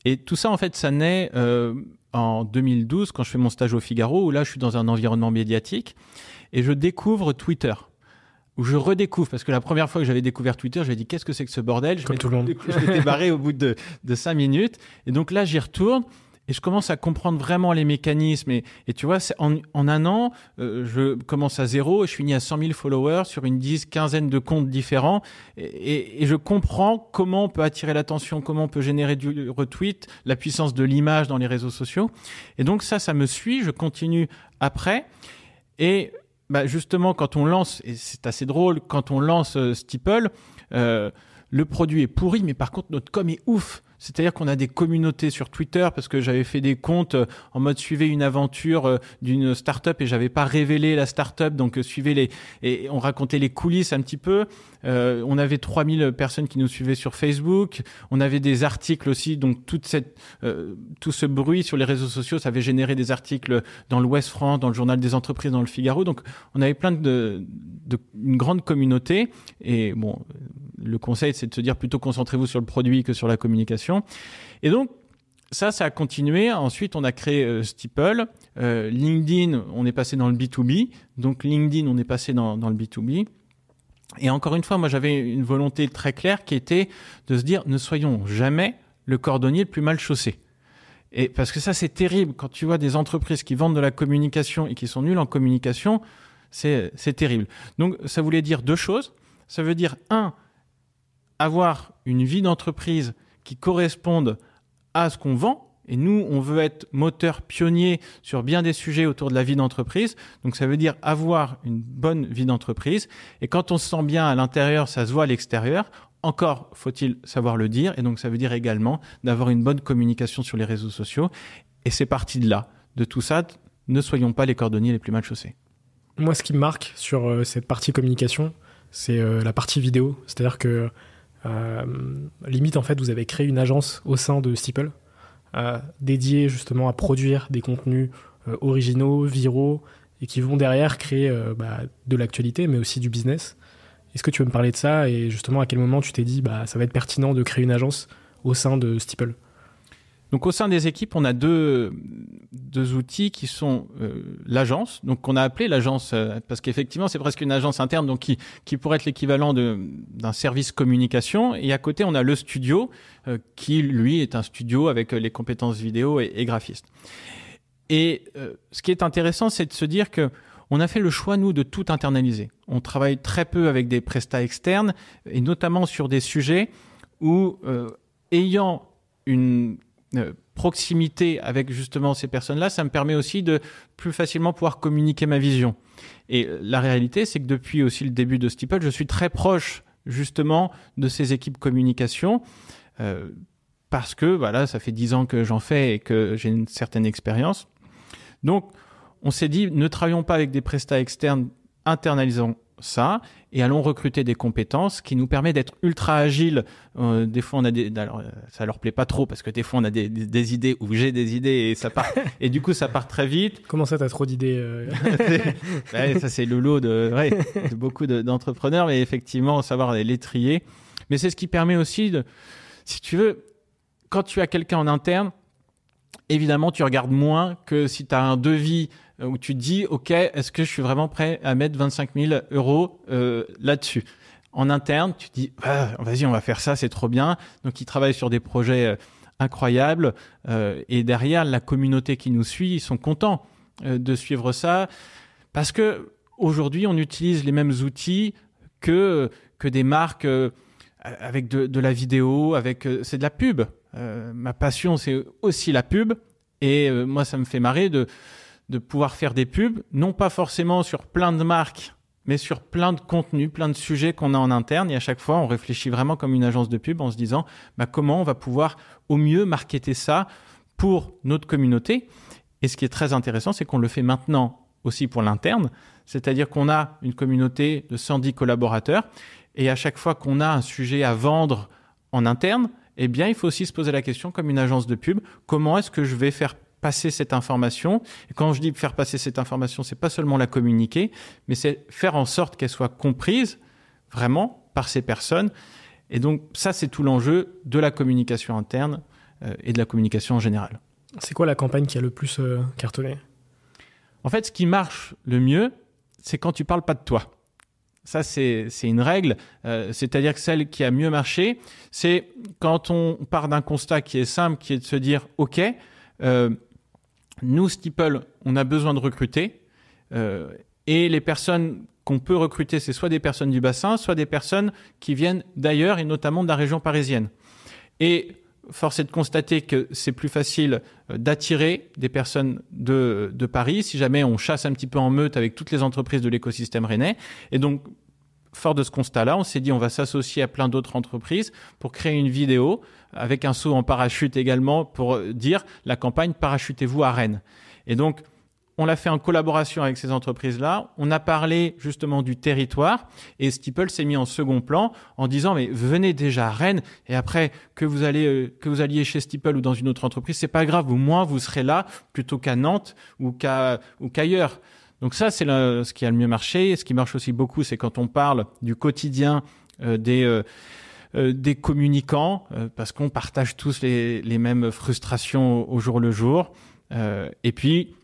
Et tout ça, en fait, ça naît euh, en 2012 quand je fais mon stage au Figaro, où là je suis dans un environnement médiatique et je découvre Twitter. Où je redécouvre, parce que la première fois que j'avais découvert Twitter, j'ai dit qu'est-ce que c'est que ce bordel? Comme tout le monde. [laughs] Je m'étais barré au bout de, de cinq minutes. Et donc là, j'y retourne et je commence à comprendre vraiment les mécanismes. Et, tu vois, en, un an, euh, je commence à zéro et je finis à 100 000 followers sur une dix, quinzaine de comptes différents. Et je comprends comment on peut attirer l'attention, comment on peut générer du retweet, la puissance de l'image dans les réseaux sociaux. Et donc ça, ça me suit. Je continue après. Et bah justement, quand on lance, et c'est assez drôle, quand on lance euh, Steeple, euh, le produit est pourri, mais par contre, notre com est ouf. C'est-à-dire qu'on a des communautés sur Twitter parce que j'avais fait des comptes euh, en mode suivez une aventure euh, d'une startup et j'avais pas révélé la startup donc euh, suivez les et on racontait les coulisses un petit peu. Euh, on avait 3000 personnes qui nous suivaient sur Facebook. On avait des articles aussi donc toute cette euh, tout ce bruit sur les réseaux sociaux ça avait généré des articles dans l'Ouest France, dans le journal des entreprises, dans le Figaro. Donc on avait plein de, de une grande communauté et bon le conseil, c'est de se dire plutôt concentrez-vous sur le produit que sur la communication. Et donc, ça, ça a continué. Ensuite, on a créé euh. Euh, LinkedIn, on est passé dans le B2B. Donc, LinkedIn, on est passé dans, dans le B2B. Et encore une fois, moi, j'avais une volonté très claire qui était de se dire ne soyons jamais le cordonnier le plus mal chaussé. Et parce que ça, c'est terrible. Quand tu vois des entreprises qui vendent de la communication et qui sont nulles en communication, c'est terrible. Donc, ça voulait dire deux choses. Ça veut dire, un, avoir une vie d'entreprise qui corresponde à ce qu'on vend. Et nous, on veut être moteur pionnier sur bien des sujets autour de la vie d'entreprise. Donc ça veut dire avoir une bonne vie d'entreprise. Et quand on se sent bien à l'intérieur, ça se voit à l'extérieur. Encore faut-il savoir le dire. Et donc ça veut dire également d'avoir une bonne communication sur les réseaux sociaux. Et c'est parti de là. De tout ça, ne soyons pas les cordonniers les plus mal chaussés. Moi, ce qui me marque sur euh, cette partie communication, c'est euh, la partie vidéo. C'est-à-dire que euh, limite, en fait, vous avez créé une agence au sein de Steeple dédiée justement à produire des contenus euh, originaux, viraux, et qui vont derrière créer euh, bah, de l'actualité, mais aussi du business. Est-ce que tu veux me parler de ça et justement à quel moment tu t'es dit bah ça va être pertinent de créer une agence au sein de Steeple? Donc au sein des équipes, on a deux, deux outils qui sont euh, l'agence, donc qu'on a appelé l'agence euh, parce qu'effectivement c'est presque une agence interne, donc qui, pourrait être l'équivalent d'un service communication. Et à côté, on a le studio euh, qui lui est un studio avec les compétences vidéo et, et graphiste. Et ce qui est intéressant, c'est de se dire que on a fait le choix, nous, de tout internaliser. On travaille très peu avec des prestats externes, et notamment sur des sujets où, ayant une proximité avec justement ces personnes-là, ça me permet aussi de plus facilement pouvoir communiquer ma vision. Et la réalité, c'est que depuis aussi le début de Steeple, je suis très proche justement de ces équipes communication. Euh, parce que voilà, ça fait dix ans que j'en fais et que j'ai une certaine expérience. Donc, on s'est dit, ne travaillons pas avec des prestats externes, internalisons ça et allons recruter des compétences qui nous permet d'être ultra agile. Euh, des fois, on a des, alors ça leur plaît pas trop parce que des fois on a des, des, des idées ou j'ai des idées et ça part et du coup ça part très vite. [laughs] Comment ça, t'as trop d'idées euh... [laughs] ouais, Ça c'est le lot de, ouais, de beaucoup d'entrepreneurs, mais effectivement savoir les trier. Mais c'est ce qui permet aussi de, si tu veux, quand tu as quelqu'un en interne, évidemment, tu regardes moins que si tu as un devis où tu te dis, OK, est-ce que je suis vraiment prêt à mettre 25 000 euros euh, là-dessus? En interne, tu te dis, ah, vas-y, on va faire ça, c'est trop bien. Donc, ils travaillent sur des projets euh, incroyables. Euh, et derrière, la communauté qui nous suit, ils sont contents euh, de suivre ça. Parce que aujourd'hui, on utilise les mêmes outils que, que des marques euh, avec de, de, la vidéo, avec euh, c'est de la pub. ma passion, c'est aussi la pub. Et moi, ça me fait marrer de de pouvoir faire des pubs, non pas forcément sur plein de marques, mais sur plein de contenus, plein de sujets qu'on a en interne. Et à chaque fois, on réfléchit vraiment comme une agence de pub en se disant bah, comment on va pouvoir au mieux marketer ça pour notre communauté. Et ce qui est très intéressant, c'est qu'on le fait maintenant aussi pour l'interne, c'est-à-dire qu'on a une communauté de 110 collaborateurs et à chaque fois qu'on a un sujet à vendre en interne, eh bien, il faut aussi se poser la question comme une agence de pub, comment est-ce que je vais faire passer cette information. Et quand je dis faire passer cette information, c'est pas seulement la communiquer, mais c'est faire en sorte qu'elle soit comprise vraiment par ces personnes. Et donc ça, c'est tout l'enjeu de la communication interne euh, et de la communication en général. C'est quoi la campagne qui a le plus cartonné? En fait, ce qui marche le mieux, c'est quand tu parles pas de toi. Ça, c'est une règle. C'est-à-dire que celle qui a mieux marché, c'est quand on part d'un constat qui est simple, qui est de se dire, OK, nous, Steeple, on a besoin de recruter. et les personnes qu'on peut recruter, c'est soit des personnes du bassin, soit des personnes qui viennent d'ailleurs et notamment de la région parisienne. Et force est de constater que c'est plus facile euh, d'attirer des personnes de, de, Paris si jamais on chasse un petit peu en meute avec toutes les entreprises de l'écosystème rennais. Et donc, fort de ce constat-là, on s'est dit on va s'associer à plein d'autres entreprises pour créer une vidéo avec un saut en parachute également pour dire la campagne parachutez-vous à Rennes. Et donc, on l'a fait en collaboration avec ces entreprises-là. On a parlé justement du territoire et Steeple s'est mis en second plan en disant mais venez déjà à Rennes et après que vous allez euh, que vous alliez chez Steeple ou dans une autre entreprise, c'est pas grave, au moins vous serez là plutôt qu'à Nantes ou qu'à ou qu'ailleurs. Donc ça c'est ce qui a le mieux marché. ce qui marche aussi beaucoup, c'est quand on parle du quotidien euh, des euh, des communicants, parce qu'on partage tous les, les, mêmes frustrations au jour le jour. et puis,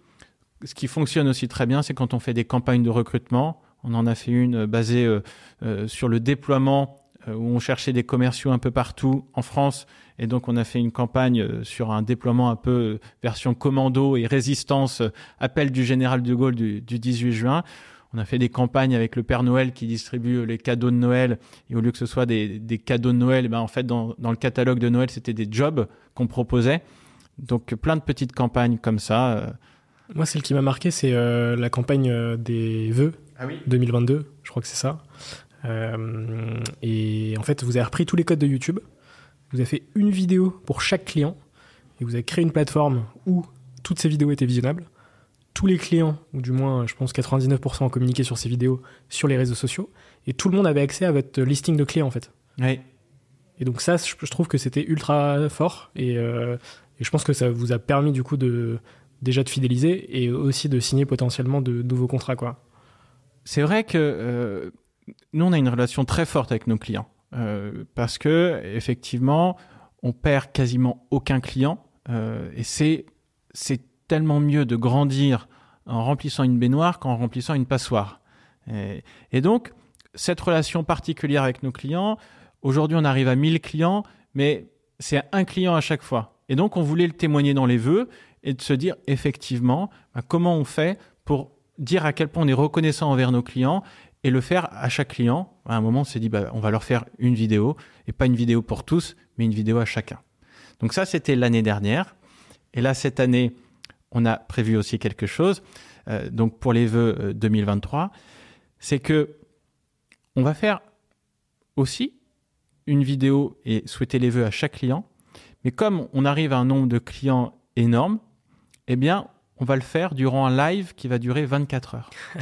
ce qui fonctionne aussi très bien, c'est quand on fait des campagnes de recrutement. On en a fait une euh, basée euh, euh, sur le déploiement où on cherchait des commerciaux un peu partout en France. Et donc, on a fait une campagne sur un déploiement un peu version commando et résistance, appel du général de Gaulle du, 18 juin. On a fait des campagnes avec le Père Noël qui distribue les cadeaux de Noël. Et au lieu que ce soit des, cadeaux de Noël, eh ben en fait, dans, dans, le catalogue de Noël, c'était des jobs qu'on proposait. Donc, plein de petites campagnes comme ça. Moi, celle qui m'a marqué, c'est euh, la campagne euh, des vœux 2022. Ah je crois que c'est ça. Euh, et en fait, vous avez repris tous les codes de YouTube. Vous avez fait une vidéo pour chaque client. Et vous avez créé une plateforme où toutes ces vidéos étaient visionnables. Tous les clients, ou du moins, je pense 99% ont communiqué sur ces vidéos sur les réseaux sociaux. Et tout le monde avait accès à votre listing de clients, en fait. Oui. Et donc ça, je trouve que c'était ultra fort. Et, et, je pense que ça vous a permis, du coup, de déjà de fidéliser et aussi de signer potentiellement de nouveaux contrats. Quoi. C'est vrai que euh, nous, on a une relation très forte avec nos clients euh, parce que effectivement, on perd quasiment aucun client euh, et c'est, c'est tellement mieux de grandir en remplissant une baignoire qu'en remplissant une passoire. Et, donc, cette relation particulière avec nos clients, aujourd'hui, on arrive à 1000 clients, mais c'est un client à chaque fois. Et donc, on voulait le témoigner dans les vœux et de se dire effectivement bah, comment on fait pour dire à quel point on est reconnaissant envers nos clients et le faire à chaque client. À un moment, on s'est dit, bah, on va leur faire une vidéo, et pas une vidéo pour tous, mais une vidéo à chacun. Donc ça, c'était l'année dernière. Et là, cette année, on a prévu aussi quelque chose. Euh, donc pour les vœux 2023, euh, c'est que on va faire aussi une vidéo et souhaiter les vœux à chaque client. Mais comme on arrive à un nombre de clients énorme, eh bien, on va le faire durant un live qui va durer 24 heures. [laughs]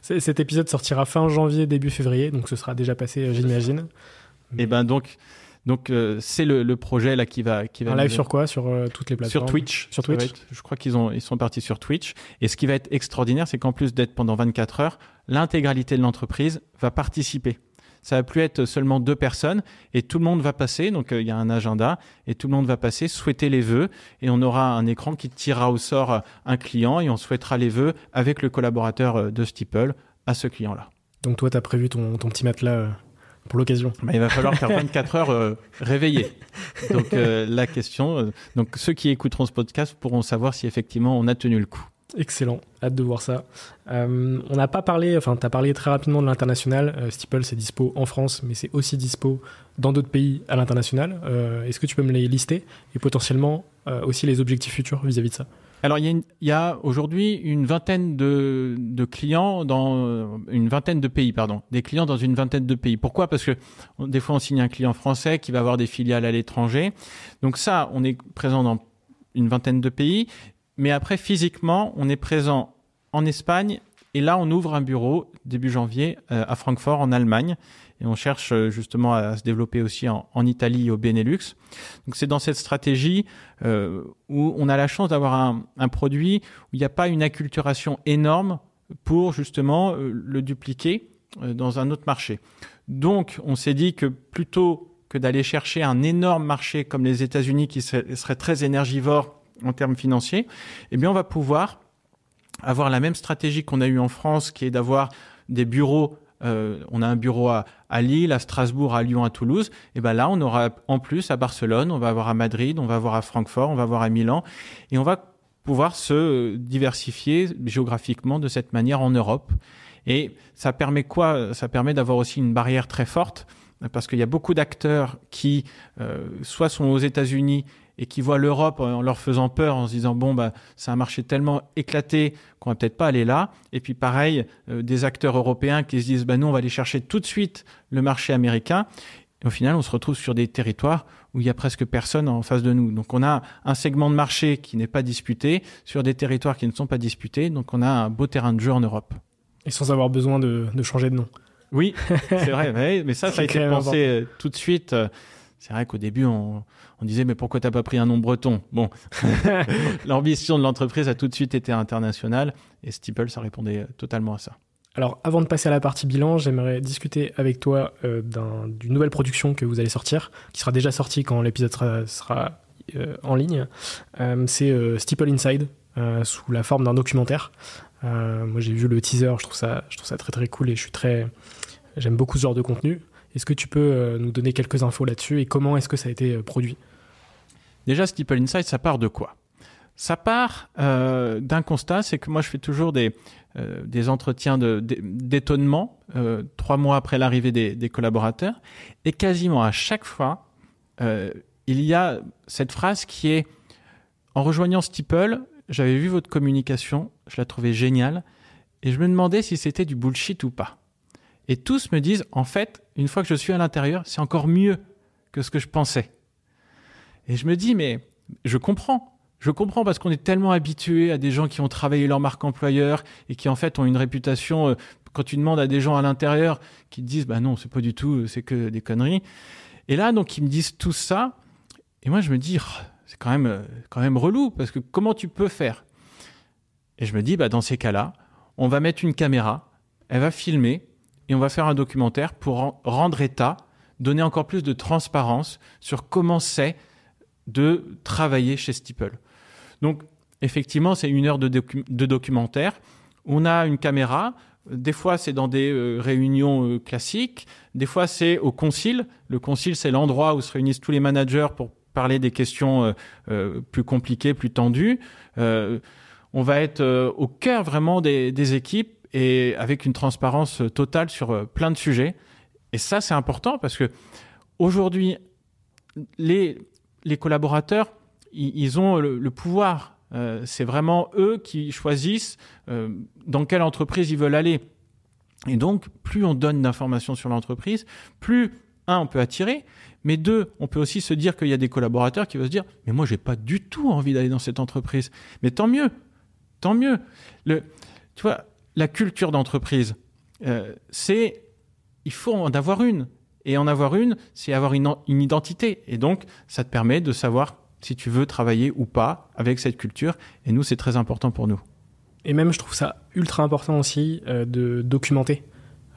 Cet épisode sortira fin janvier, début février, donc ce sera déjà passé, euh, j'imagine. Et eh ben donc, donc euh, c'est le, projet là qui va qui va. Un live sur quoi? Sur euh, toutes les plateformes. Sur Twitch. Sur Twitch. je crois qu'ils ont ils sont partis sur Twitch. Et ce qui va être extraordinaire, c'est qu'en plus d'être pendant 24 heures, l'intégralité de l'entreprise va participer ça va plus être seulement deux personnes et tout le monde va passer. Donc euh, il y a un agenda et tout le monde va passer, souhaiter les vœux et on aura un écran qui tirera au sort un client et on souhaitera les vœux avec le collaborateur de Steeple à ce client-là. Donc toi, tu as prévu ton, petit matelas pour l'occasion. Bah, il va falloir faire 24 heures réveillé. Donc la question, donc ceux qui écouteront ce podcast pourront savoir si effectivement on a tenu le coup. Excellent, hâte de voir ça. Euh, on n'a pas parlé, enfin, tu as parlé très rapidement de l'international. Euh, Steeple, c'est dispo en France, mais c'est aussi dispo dans d'autres pays à l'international. Euh, est-ce que tu peux me les lister? Et potentiellement aussi les objectifs futurs vis-à-vis de ça? Alors, il y a, aujourd'hui une vingtaine de, clients dans une vingtaine de pays, pardon, des clients dans une vingtaine de pays. Pourquoi? Parce que des fois, on signe un client français qui va avoir des filiales à l'étranger. Donc ça, on est présent dans une vingtaine de pays. Mais après, physiquement, on est présent en Espagne et là, on ouvre un bureau début janvier euh, à Francfort, en Allemagne. Et on cherche euh, justement à se développer aussi en, Italie et au Benelux. Donc c'est dans cette stratégie euh, où on a la chance d'avoir un, un, produit où il n'y a pas une acculturation énorme pour justement le dupliquer dans un autre marché. Donc on s'est dit que plutôt que d'aller chercher un énorme marché comme les États-Unis qui serait, très énergivore en termes financiers, eh bien, on va pouvoir avoir la même stratégie qu'on a eue en France, qui est d'avoir des bureaux. Euh, on a un bureau à, Lille, à Strasbourg, à Lyon, à Toulouse. Et ben là, on aura en plus à Barcelone, on va avoir à Madrid, on va avoir à Francfort, on va avoir à Milan, et on va pouvoir se diversifier géographiquement de cette manière en Europe. Et ça permet quoi? Ça permet d'avoir aussi une barrière très forte parce qu'il y a beaucoup d'acteurs qui euh, soit sont aux États-Unis et qui voient l'Europe en leur faisant peur, en se disant bon bah c'est un marché tellement éclaté qu'on va peut-être pas aller là. Et puis pareil, euh, des acteurs européens qui se disent bah nous on va aller chercher tout de suite le marché américain. Et au final, on se retrouve sur des territoires où il y a presque personne en face de nous. Donc on a un segment de marché qui n'est pas disputé sur des territoires qui ne sont pas disputés. Donc on a un beau terrain de jeu en Europe. Et sans avoir besoin de, de changer de nom. Oui, c'est vrai. [laughs] mais ça, ça a été pensé euh, tout de suite. Euh, c'est vrai qu'au début, on, on, disait, mais pourquoi t'as pas pris un nom breton Bon, [laughs] l'ambition de l'entreprise a tout de suite été internationale et Steeple, ça répondait totalement à ça. Alors, avant de passer à la partie bilan, j'aimerais discuter avec toi euh, d'une nouvelle production que vous allez sortir, qui sera déjà sortie quand l'épisode sera, en ligne. c'est Steeple Inside, sous la forme d'un documentaire. moi, j'ai vu le teaser, je trouve ça, je trouve ça très très cool et je suis très, J'aime beaucoup ce genre de contenu. Est-ce que tu peux euh, nous donner quelques infos là-dessus et comment est-ce que ça a été euh, produit? Déjà, Steeple Insight, ça part de quoi? Ça part euh, d'un constat, c'est que moi, je fais toujours des, des entretiens d'étonnement trois mois après l'arrivée des, des, collaborateurs. Et quasiment à chaque fois, il y a cette phrase qui est En rejoignant Steeple, j'avais vu votre communication, je la trouvais géniale, et je me demandais si c'était du bullshit ou pas. Et tous me disent, en fait, une fois que je suis à l'intérieur, c'est encore mieux que ce que je pensais. Et je me dis, mais je comprends. Je comprends parce qu'on est tellement habitué à des gens qui ont travaillé leur marque employeur et qui en fait ont une réputation. Euh, quand tu demandes à des gens à l'intérieur qui te disent, bah non, c'est pas du tout, c'est que des conneries. Et là, donc, ils me disent tout ça. Et moi, je me dis, oh, c'est quand même, euh, quand même relou parce que comment tu peux faire? Et je me dis, bah dans ces cas-là, on va mettre une caméra, elle va filmer et on va faire un documentaire pour rendre état, donner encore plus de transparence sur comment c'est de travailler chez Steeple. Donc, effectivement, c'est une heure de, documentaire. On a une caméra. Des fois, c'est dans des euh, réunions euh, classiques. Des fois, c'est au concile. Le concile, c'est l'endroit où se réunissent tous les managers pour parler des questions euh, plus compliquées, plus tendues. on va être au cœur vraiment des équipes et avec une transparence totale sur euh, plein de sujets. Et ça, c'est important parce que aujourd'hui, les, les collaborateurs, ils, ont le, pouvoir. Euh, c'est vraiment eux qui choisissent euh, dans quelle entreprise ils veulent aller. Et donc, plus on donne d'informations sur l'entreprise, plus, un, on peut attirer, mais deux, on peut aussi se dire qu'il y a des collaborateurs qui vont se dire, mais moi, j'ai pas du tout envie d'aller dans cette entreprise. Mais tant mieux, tant mieux. Le, tu vois, la culture d'entreprise, euh, c'est il faut en avoir une. Et en avoir une, c'est avoir une, identité. Et donc, ça te permet de savoir si tu veux travailler ou pas avec cette culture. Et nous, c'est très important pour nous. Et même, je trouve ça ultra important aussi euh, de documenter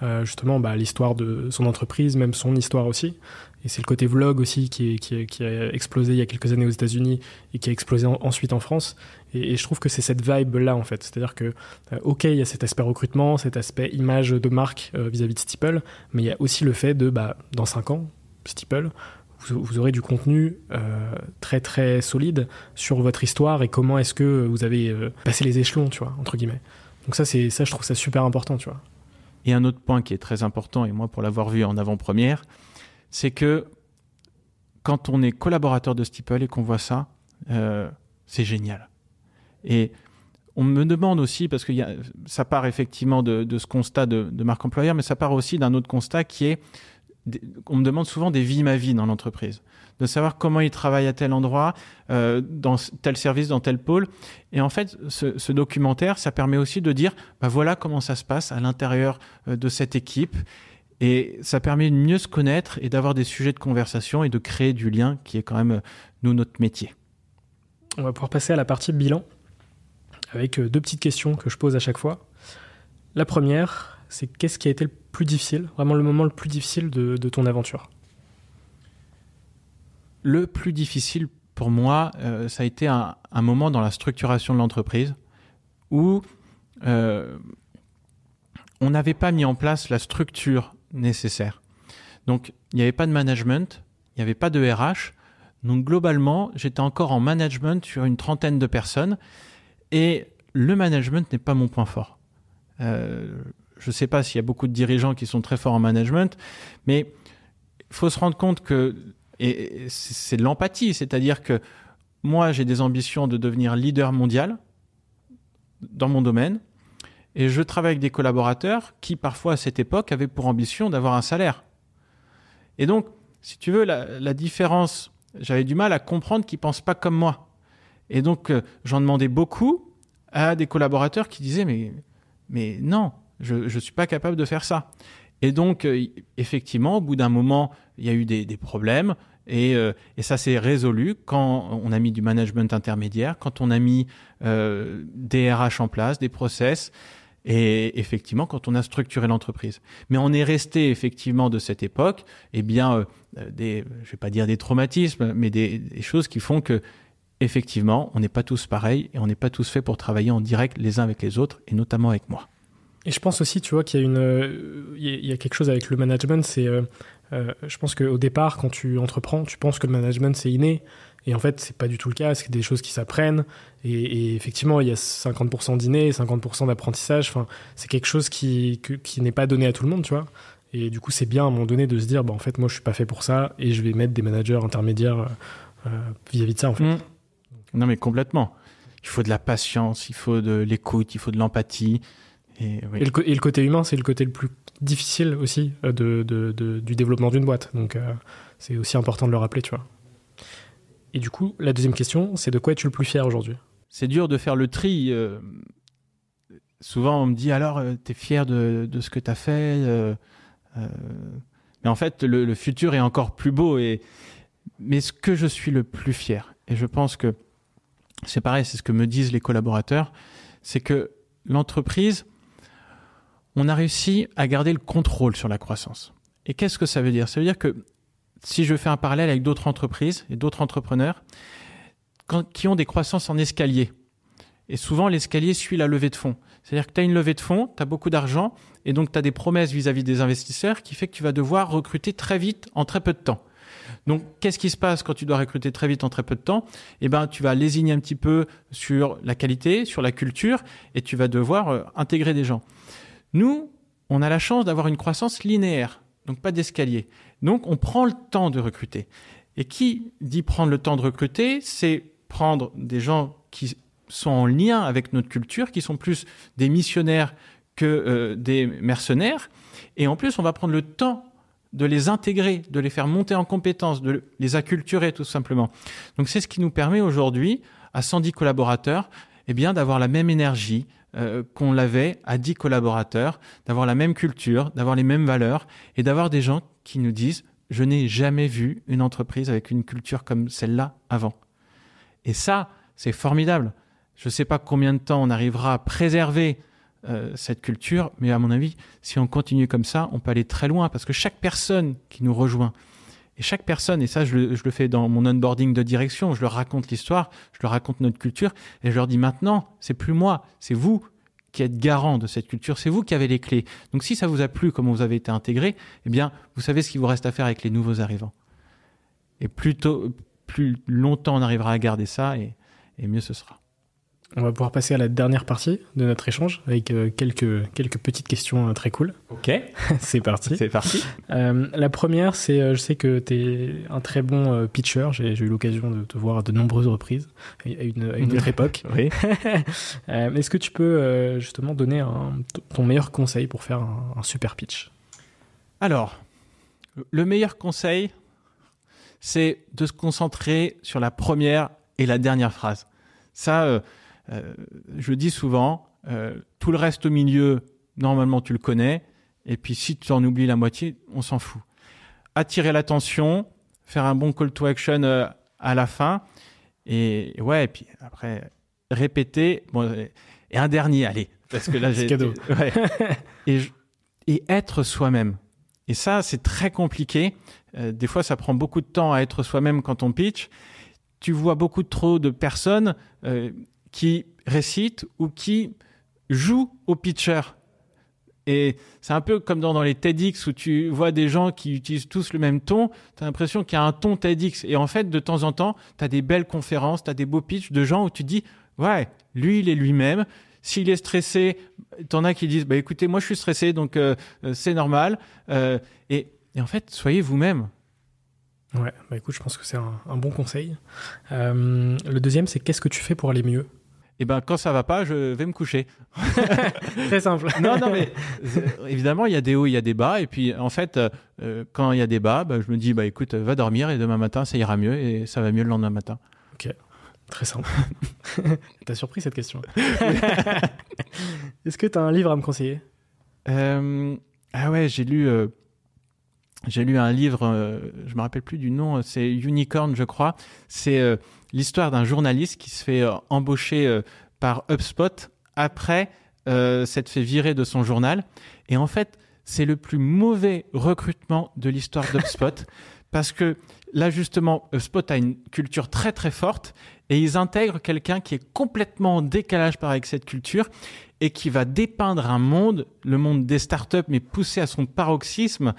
euh, justement bah, l'histoire de son entreprise, même son histoire aussi. Et c'est le côté vlog aussi qui, a explosé il y a quelques années aux États-Unis et qui a explosé ensuite en France. Et, je trouve que c'est cette vibe-là, en fait. C'est-à-dire que, euh, OK, il y a cet aspect recrutement, cet aspect image de marque euh, vis-à-vis de Steeple, mais il y a aussi le fait de, bah, dans 5 ans, Steeple, vous, aurez du contenu euh, très très solide sur votre histoire et comment est-ce que vous avez passé les échelons, tu vois, entre guillemets. Donc ça, ça, je trouve ça super important, tu vois. Et un autre point qui est très important, et moi pour l'avoir vu en avant-première, c'est que quand on est collaborateur de Steeple et qu'on voit ça, c'est génial. Et on me demande aussi, parce que ça part effectivement de, ce constat de, marque employeur, mais ça part aussi d'un autre constat qui est, on me demande souvent des vies ma vie dans l'entreprise, de savoir comment ils travaillent à tel endroit, euh, dans tel service, dans tel pôle. Et en fait, ce, documentaire, ça permet aussi de dire, bah voilà comment ça se passe à l'intérieur euh, de cette équipe. Et ça permet de mieux se connaître et d'avoir des sujets de conversation et de créer du lien, qui est quand même, euh, nous, notre métier. On va pouvoir passer à la partie bilan avec euh, deux petites questions que je pose à chaque fois. La première, c'est qu'est-ce qui a été le plus difficile, vraiment le moment le plus difficile de, ton aventure? Le plus difficile pour moi, euh, ça a été un, moment dans la structuration de l'entreprise où euh, on n'avait pas mis en place la structure nécessaire. Donc, il n'y avait pas de management, il n'y avait pas de RH. Donc, globalement, j'étais encore en management sur une trentaine de personnes et le management n'est pas mon point fort. Euh, je ne sais pas s'il y a beaucoup de dirigeants qui sont très forts en management, mais il faut se rendre compte que et c'est de l'empathie, c'est-à-dire que moi, j'ai des ambitions de devenir leader mondial dans mon domaine, et je travaille avec des collaborateurs qui, parfois, à cette époque, avaient pour ambition d'avoir un salaire. Et donc, si tu veux, la, différence, j'avais du mal à comprendre qu'ils ne pensent pas comme moi. Et donc, euh, j'en demandais beaucoup à des collaborateurs qui disaient, mais, mais non, je ne suis pas capable de faire ça. Et donc, euh, effectivement, au bout d'un moment, il y a eu des, problèmes. Euh, et, ça s'est résolu quand on a mis du management intermédiaire, quand on a mis des RH en place, des process, et effectivement quand on a structuré l'entreprise. Mais on est resté effectivement de cette époque, eh bien, des, je vais pas dire des traumatismes, mais des, des choses qui font que effectivement, on n'est pas tous pareils et on n'est pas tous faits pour travailler en direct les uns avec les autres, et notamment avec moi. Et je pense aussi, tu vois, qu'il y a une, euh, il y a quelque chose avec le management. C'est, euh, euh, je pense qu'au départ, quand tu entreprends, tu penses que le management c'est inné, et en fait, c'est pas du tout le cas. C'est des choses qui s'apprennent. Et, effectivement, il y a 50% d'inné, 50% d'apprentissage. Enfin, c'est quelque chose qui, qui n'est pas donné à tout le monde, tu vois. Et du coup, c'est bien à un moment donné de se dire, bah, en fait, moi, je suis pas fait pour ça, et je vais mettre des managers intermédiaires vis-à-vis de ça, en fait. Mmh. Non, mais complètement. Il faut de la patience, il faut de l'écoute, il faut de l'empathie. Et, le, côté humain, c'est le côté le plus difficile aussi euh, de, du développement d'une boîte. Donc euh, c'est aussi important de le rappeler, tu vois. Et du coup, la deuxième question, c'est de quoi es-tu le plus fier aujourd'hui? C'est dur de faire le tri. Euh, souvent, on me dit alors, tu es fier de, ce que tu as fait. mais en fait, le, futur est encore plus beau. Et... Mais ce que je suis le plus fier, et je pense que c'est pareil, c'est ce que me disent les collaborateurs, c'est que l'entreprise, on a réussi à garder le contrôle sur la croissance. Et qu'est-ce que ça veut dire? Ça veut dire que si je fais un parallèle avec d'autres entreprises et d'autres entrepreneurs qui ont des croissances en escalier, et souvent l'escalier suit la levée de fonds. C'est-à-dire que tu as une levée de fonds, tu as beaucoup d'argent, et donc tu as des promesses vis-à-vis des investisseurs qui fait que tu vas devoir recruter très vite en très peu de temps. Donc, qu'est-ce qui se passe quand tu dois recruter très vite en très peu de temps? Eh ben, tu vas lésigner un petit peu sur la qualité, sur la culture, et tu vas devoir euh, intégrer des gens. Nous, on a la chance d'avoir une croissance linéaire, donc pas d'escalier. Donc on prend le temps de recruter. Et qui dit prendre le temps de recruter, c'est prendre des gens qui sont en lien avec notre culture, qui sont plus des missionnaires que euh, des mercenaires. Et en plus, on va prendre le temps de les intégrer, de les faire monter en compétences, de les acculturer tout simplement. Donc c'est ce qui nous permet aujourd'hui, à 110 collaborateurs, eh bien d'avoir la même énergie, euh, qu'on l'avait à 10 collaborateurs, d'avoir la même culture, d'avoir les mêmes valeurs et d'avoir des gens qui nous disent je n'ai jamais vu une entreprise avec une culture comme celle-là avant. Et ça, c'est formidable. Je ne sais pas combien de temps on arrivera à préserver euh, cette culture, mais à mon avis, si on continue comme ça, on peut aller très loin parce que chaque personne qui nous rejoint, chaque personne, et ça je le, fais dans mon onboarding de direction, je leur raconte l'histoire, je leur raconte notre culture, et je leur dis maintenant, c'est plus moi, c'est vous qui êtes garant de cette culture, c'est vous qui avez les clés. Donc si ça vous a plu, comment vous avez été intégré, eh bien, vous savez ce qu'il vous reste à faire avec les nouveaux arrivants. Et plus, tôt, plus longtemps on arrivera à garder ça, et mieux ce sera. On va pouvoir passer à la dernière partie de notre échange avec euh, quelques, quelques petites questions euh, très cool. Ok. [laughs] c'est parti. C'est parti. Euh, la première, c'est je sais que tu es un très bon pitcher. J'ai eu l'occasion de te voir à de nombreuses reprises à une, une autre [laughs] époque. [laughs] oui. Est-ce que tu peux justement donner un, ton meilleur conseil pour faire un, un super pitch? Alors, le meilleur conseil, c'est de se concentrer sur la première et la dernière phrase. Ça, euh, je dis souvent, euh, tout le reste au milieu, normalement tu le connais, et puis si tu en oublies la moitié, on s'en fout. Attirer l'attention, faire un bon call to action euh, à la fin, et ouais, et puis après répéter. Bon, et un dernier, allez, parce que là [laughs] j'ai cadeau. Ouais. [laughs] et, et être soi-même. Et ça, c'est très compliqué. Euh, des fois, ça prend beaucoup de temps à être soi-même quand on pitch. Tu vois beaucoup trop de personnes euh, qui récitent ou qui jouent au pitcher. Et c'est un peu comme dans, dans, les TEDx où tu vois des gens qui utilisent tous le même ton. Tu as l'impression qu'il y a un ton TEDx. Et en fait, de temps en temps, tu as des belles conférences, tu as des beaux pitchs de gens où tu dis, ouais, lui, il est lui-même. S'il est stressé, t'en as qui disent, bah écoutez, moi je suis stressé, donc euh, euh, c'est normal. Euh, et, et, en fait, soyez vous-même. Ouais, bah écoute, je pense que c'est un, bon conseil. le deuxième, c'est qu'est-ce que tu fais pour aller mieux? Eh ben quand ça va pas, je vais me coucher. [laughs] Très simple. [laughs] non, non, mais évidemment, il y a des hauts, il y a des bas. Et puis, en fait, euh, quand il y a des bas, bah, je me dis, bah écoute, va dormir et demain matin, ça ira mieux et ça va mieux le lendemain matin. Ok, très simple. [laughs] T'as surpris cette question. Est-ce que tu as un livre à me conseiller? Euh, Ah ouais, j'ai lu. Euh, j'ai lu un livre, je me rappelle plus du nom, c'est Unicorn, je crois. C'est l'histoire d'un journaliste qui se fait euh, embaucher euh, par HubSpot après euh, s'être fait virer de son journal. Et en fait, c'est le plus mauvais recrutement de l'histoire d'HubSpot [laughs] parce que là justement, HubSpot a une culture très très forte et ils intègrent quelqu'un qui est complètement en décalage par avec cette culture et qui va dépeindre un monde, le monde des startups, mais poussé à son paroxysme,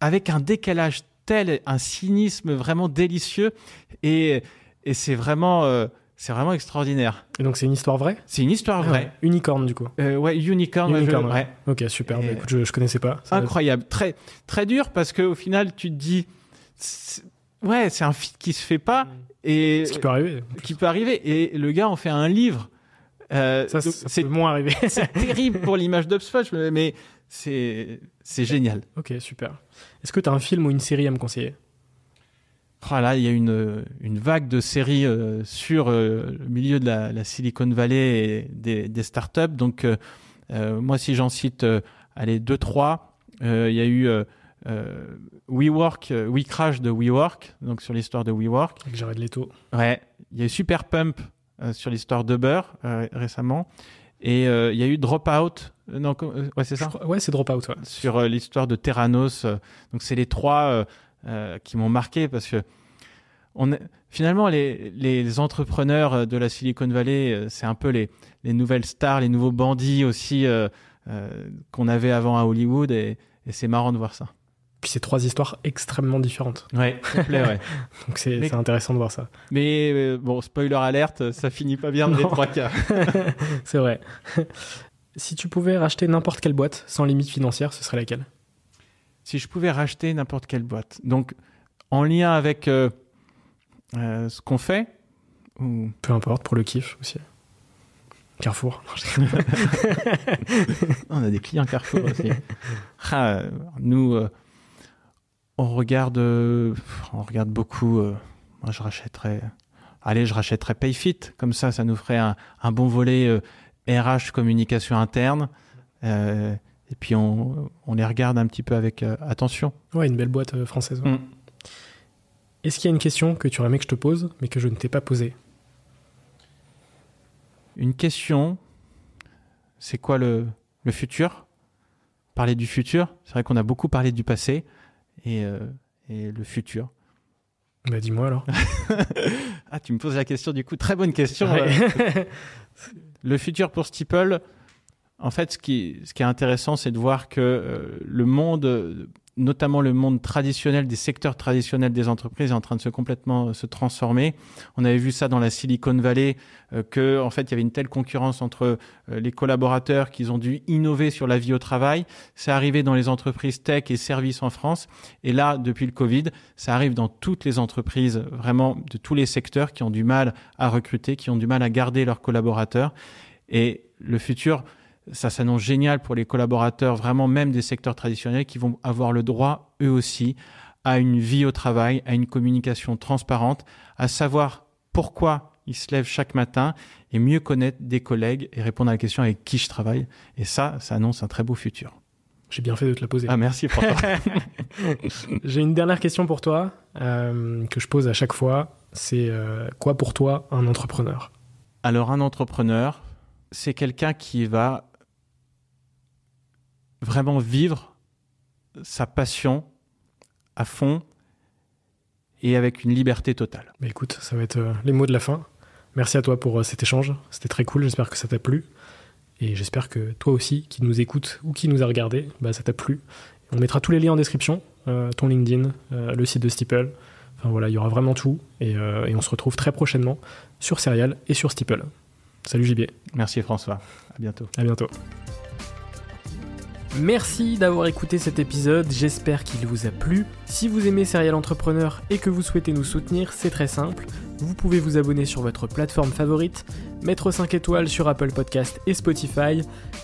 avec un décalage tel, un cynisme vraiment délicieux et et c'est vraiment, euh, c'est vraiment extraordinaire. Et donc c'est une histoire vraie? C'est une histoire vraie. Unicorn du coup. Euh, ouais, Unicorn. Unicorn ouais. Ok, super. Bah, écoute, je, je connaissais pas. incroyable, très très dur parce qu'au final tu te dis, ouais, c'est un fit qui se fait pas mm. et ce qui peut arriver. Qui peut arriver et le gars en fait un livre. Euh, ça, c'est moins arrivé. c'est [laughs] terrible pour l'image d'UpSpot, mais c'est génial. Ok, super. Est-ce que tu as un film ou une série à me conseiller? Oh là, il y a une, une vague de séries euh, sur euh, le milieu de la, la, Silicon Valley et des, des startups. Donc, euh, moi, si j'en cite, allez, deux, trois, il y a eu WeWork, WeCrash de WeWork, donc sur l'histoire de WeWork. Avec Jared Leto. Ouais. Il y a eu Super Pump sur l'histoire d'Uber récemment. Et il y a eu Dropout. non, ouais, c'est ça Ouais, c'est Dropout. Ouais. Sur l'histoire de Terranos. donc, c'est les trois euh, qui m'ont marqué parce que on finalement les, les, entrepreneurs de la Silicon Valley, euh, c'est un peu les, les, nouvelles stars, les nouveaux bandits aussi euh, qu'on avait avant à Hollywood et, c'est marrant de voir ça. Puis c'est trois histoires extrêmement différentes. Ouais, complet, ouais. [laughs] Donc c'est intéressant de voir ça. Mais bon, spoiler alerte, ça finit pas bien dans les trois cas. [laughs] c'est vrai. [laughs] si tu pouvais racheter n'importe quelle boîte sans limite financière, ce serait laquelle? Si je pouvais racheter n'importe quelle boîte. Donc, en lien avec euh, euh, ce qu'on fait ou... Peu importe, pour le kiff aussi. Carrefour. on a des clients Carrefour aussi. Ah, nous, euh, on regarde, on regarde beaucoup. moi, je rachèterais. Allez, je rachèterais Payfit. Comme ça, ça nous ferait un, un bon volet RH communication interne. Et puis on, on, les regarde un petit peu avec euh, attention. Ouais, une belle boîte euh, française. Mm. Est-ce qu'il y a une question que tu aurais aimé que je te pose, mais que je ne t'ai pas posée? Une question, c'est quoi le, le, futur? Parler du futur, c'est vrai qu'on a beaucoup parlé du passé et, euh, et le futur. Bah dis-moi alors. [laughs] ah, tu me poses la question du coup, très bonne question. [laughs] le futur pour Steeple, en fait, ce qui, ce qui est intéressant, c'est de voir que euh, le monde, notamment le monde traditionnel, des secteurs traditionnels des entreprises, est en train de se complètement euh, se transformer. On avait vu ça dans la Silicon Valley, euh, que en fait, il y avait une telle concurrence entre les collaborateurs qu'ils ont dû innover sur la vie au travail. C'est arrivé dans les entreprises tech et services en France. Et là, depuis le Covid, ça arrive dans toutes les entreprises, vraiment de tous les secteurs qui ont du mal à recruter, qui ont du mal à garder leurs collaborateurs. Et le futur, ça s'annonce génial pour les collaborateurs, vraiment même des secteurs traditionnels, qui vont avoir le droit, eux aussi, à une vie au travail, à une communication transparente, à savoir pourquoi ils se lèvent chaque matin et mieux connaître des collègues et répondre à la question avec qui je travaille. Et ça, ça annonce un très beau futur. J'ai bien fait de te la poser. Ah, merci François. [laughs] J'ai une dernière question pour toi euh, que je pose à chaque fois. C'est euh, quoi pour toi un entrepreneur? Alors un entrepreneur, c'est quelqu'un qui va vraiment vivre sa passion à fond et avec une liberté totale. Bah écoute, ça va être euh, les mots de la fin. Merci à toi pour euh, cet échange. C'était très cool. J'espère que ça t'a plu. Et j'espère que toi aussi, qui nous écoute ou qui nous a regardé, bah, ça t'a plu. On mettra tous les liens en description, euh, ton LinkedIn, le site de Steeple. Enfin voilà, il y aura vraiment tout. Et, et on se retrouve très prochainement sur Serial et sur Steeple. Salut JB. Merci François. À bientôt. À bientôt. Merci d'avoir écouté cet épisode, j'espère qu'il vous a plu. Si vous aimez Serial Entrepreneur et que vous souhaitez nous soutenir, c'est très simple. Vous pouvez vous abonner sur votre plateforme favorite, mettre 5 étoiles sur Apple Podcast et Spotify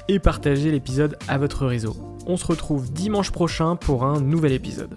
et partager l'épisode à votre réseau. On se retrouve dimanche prochain pour un nouvel épisode.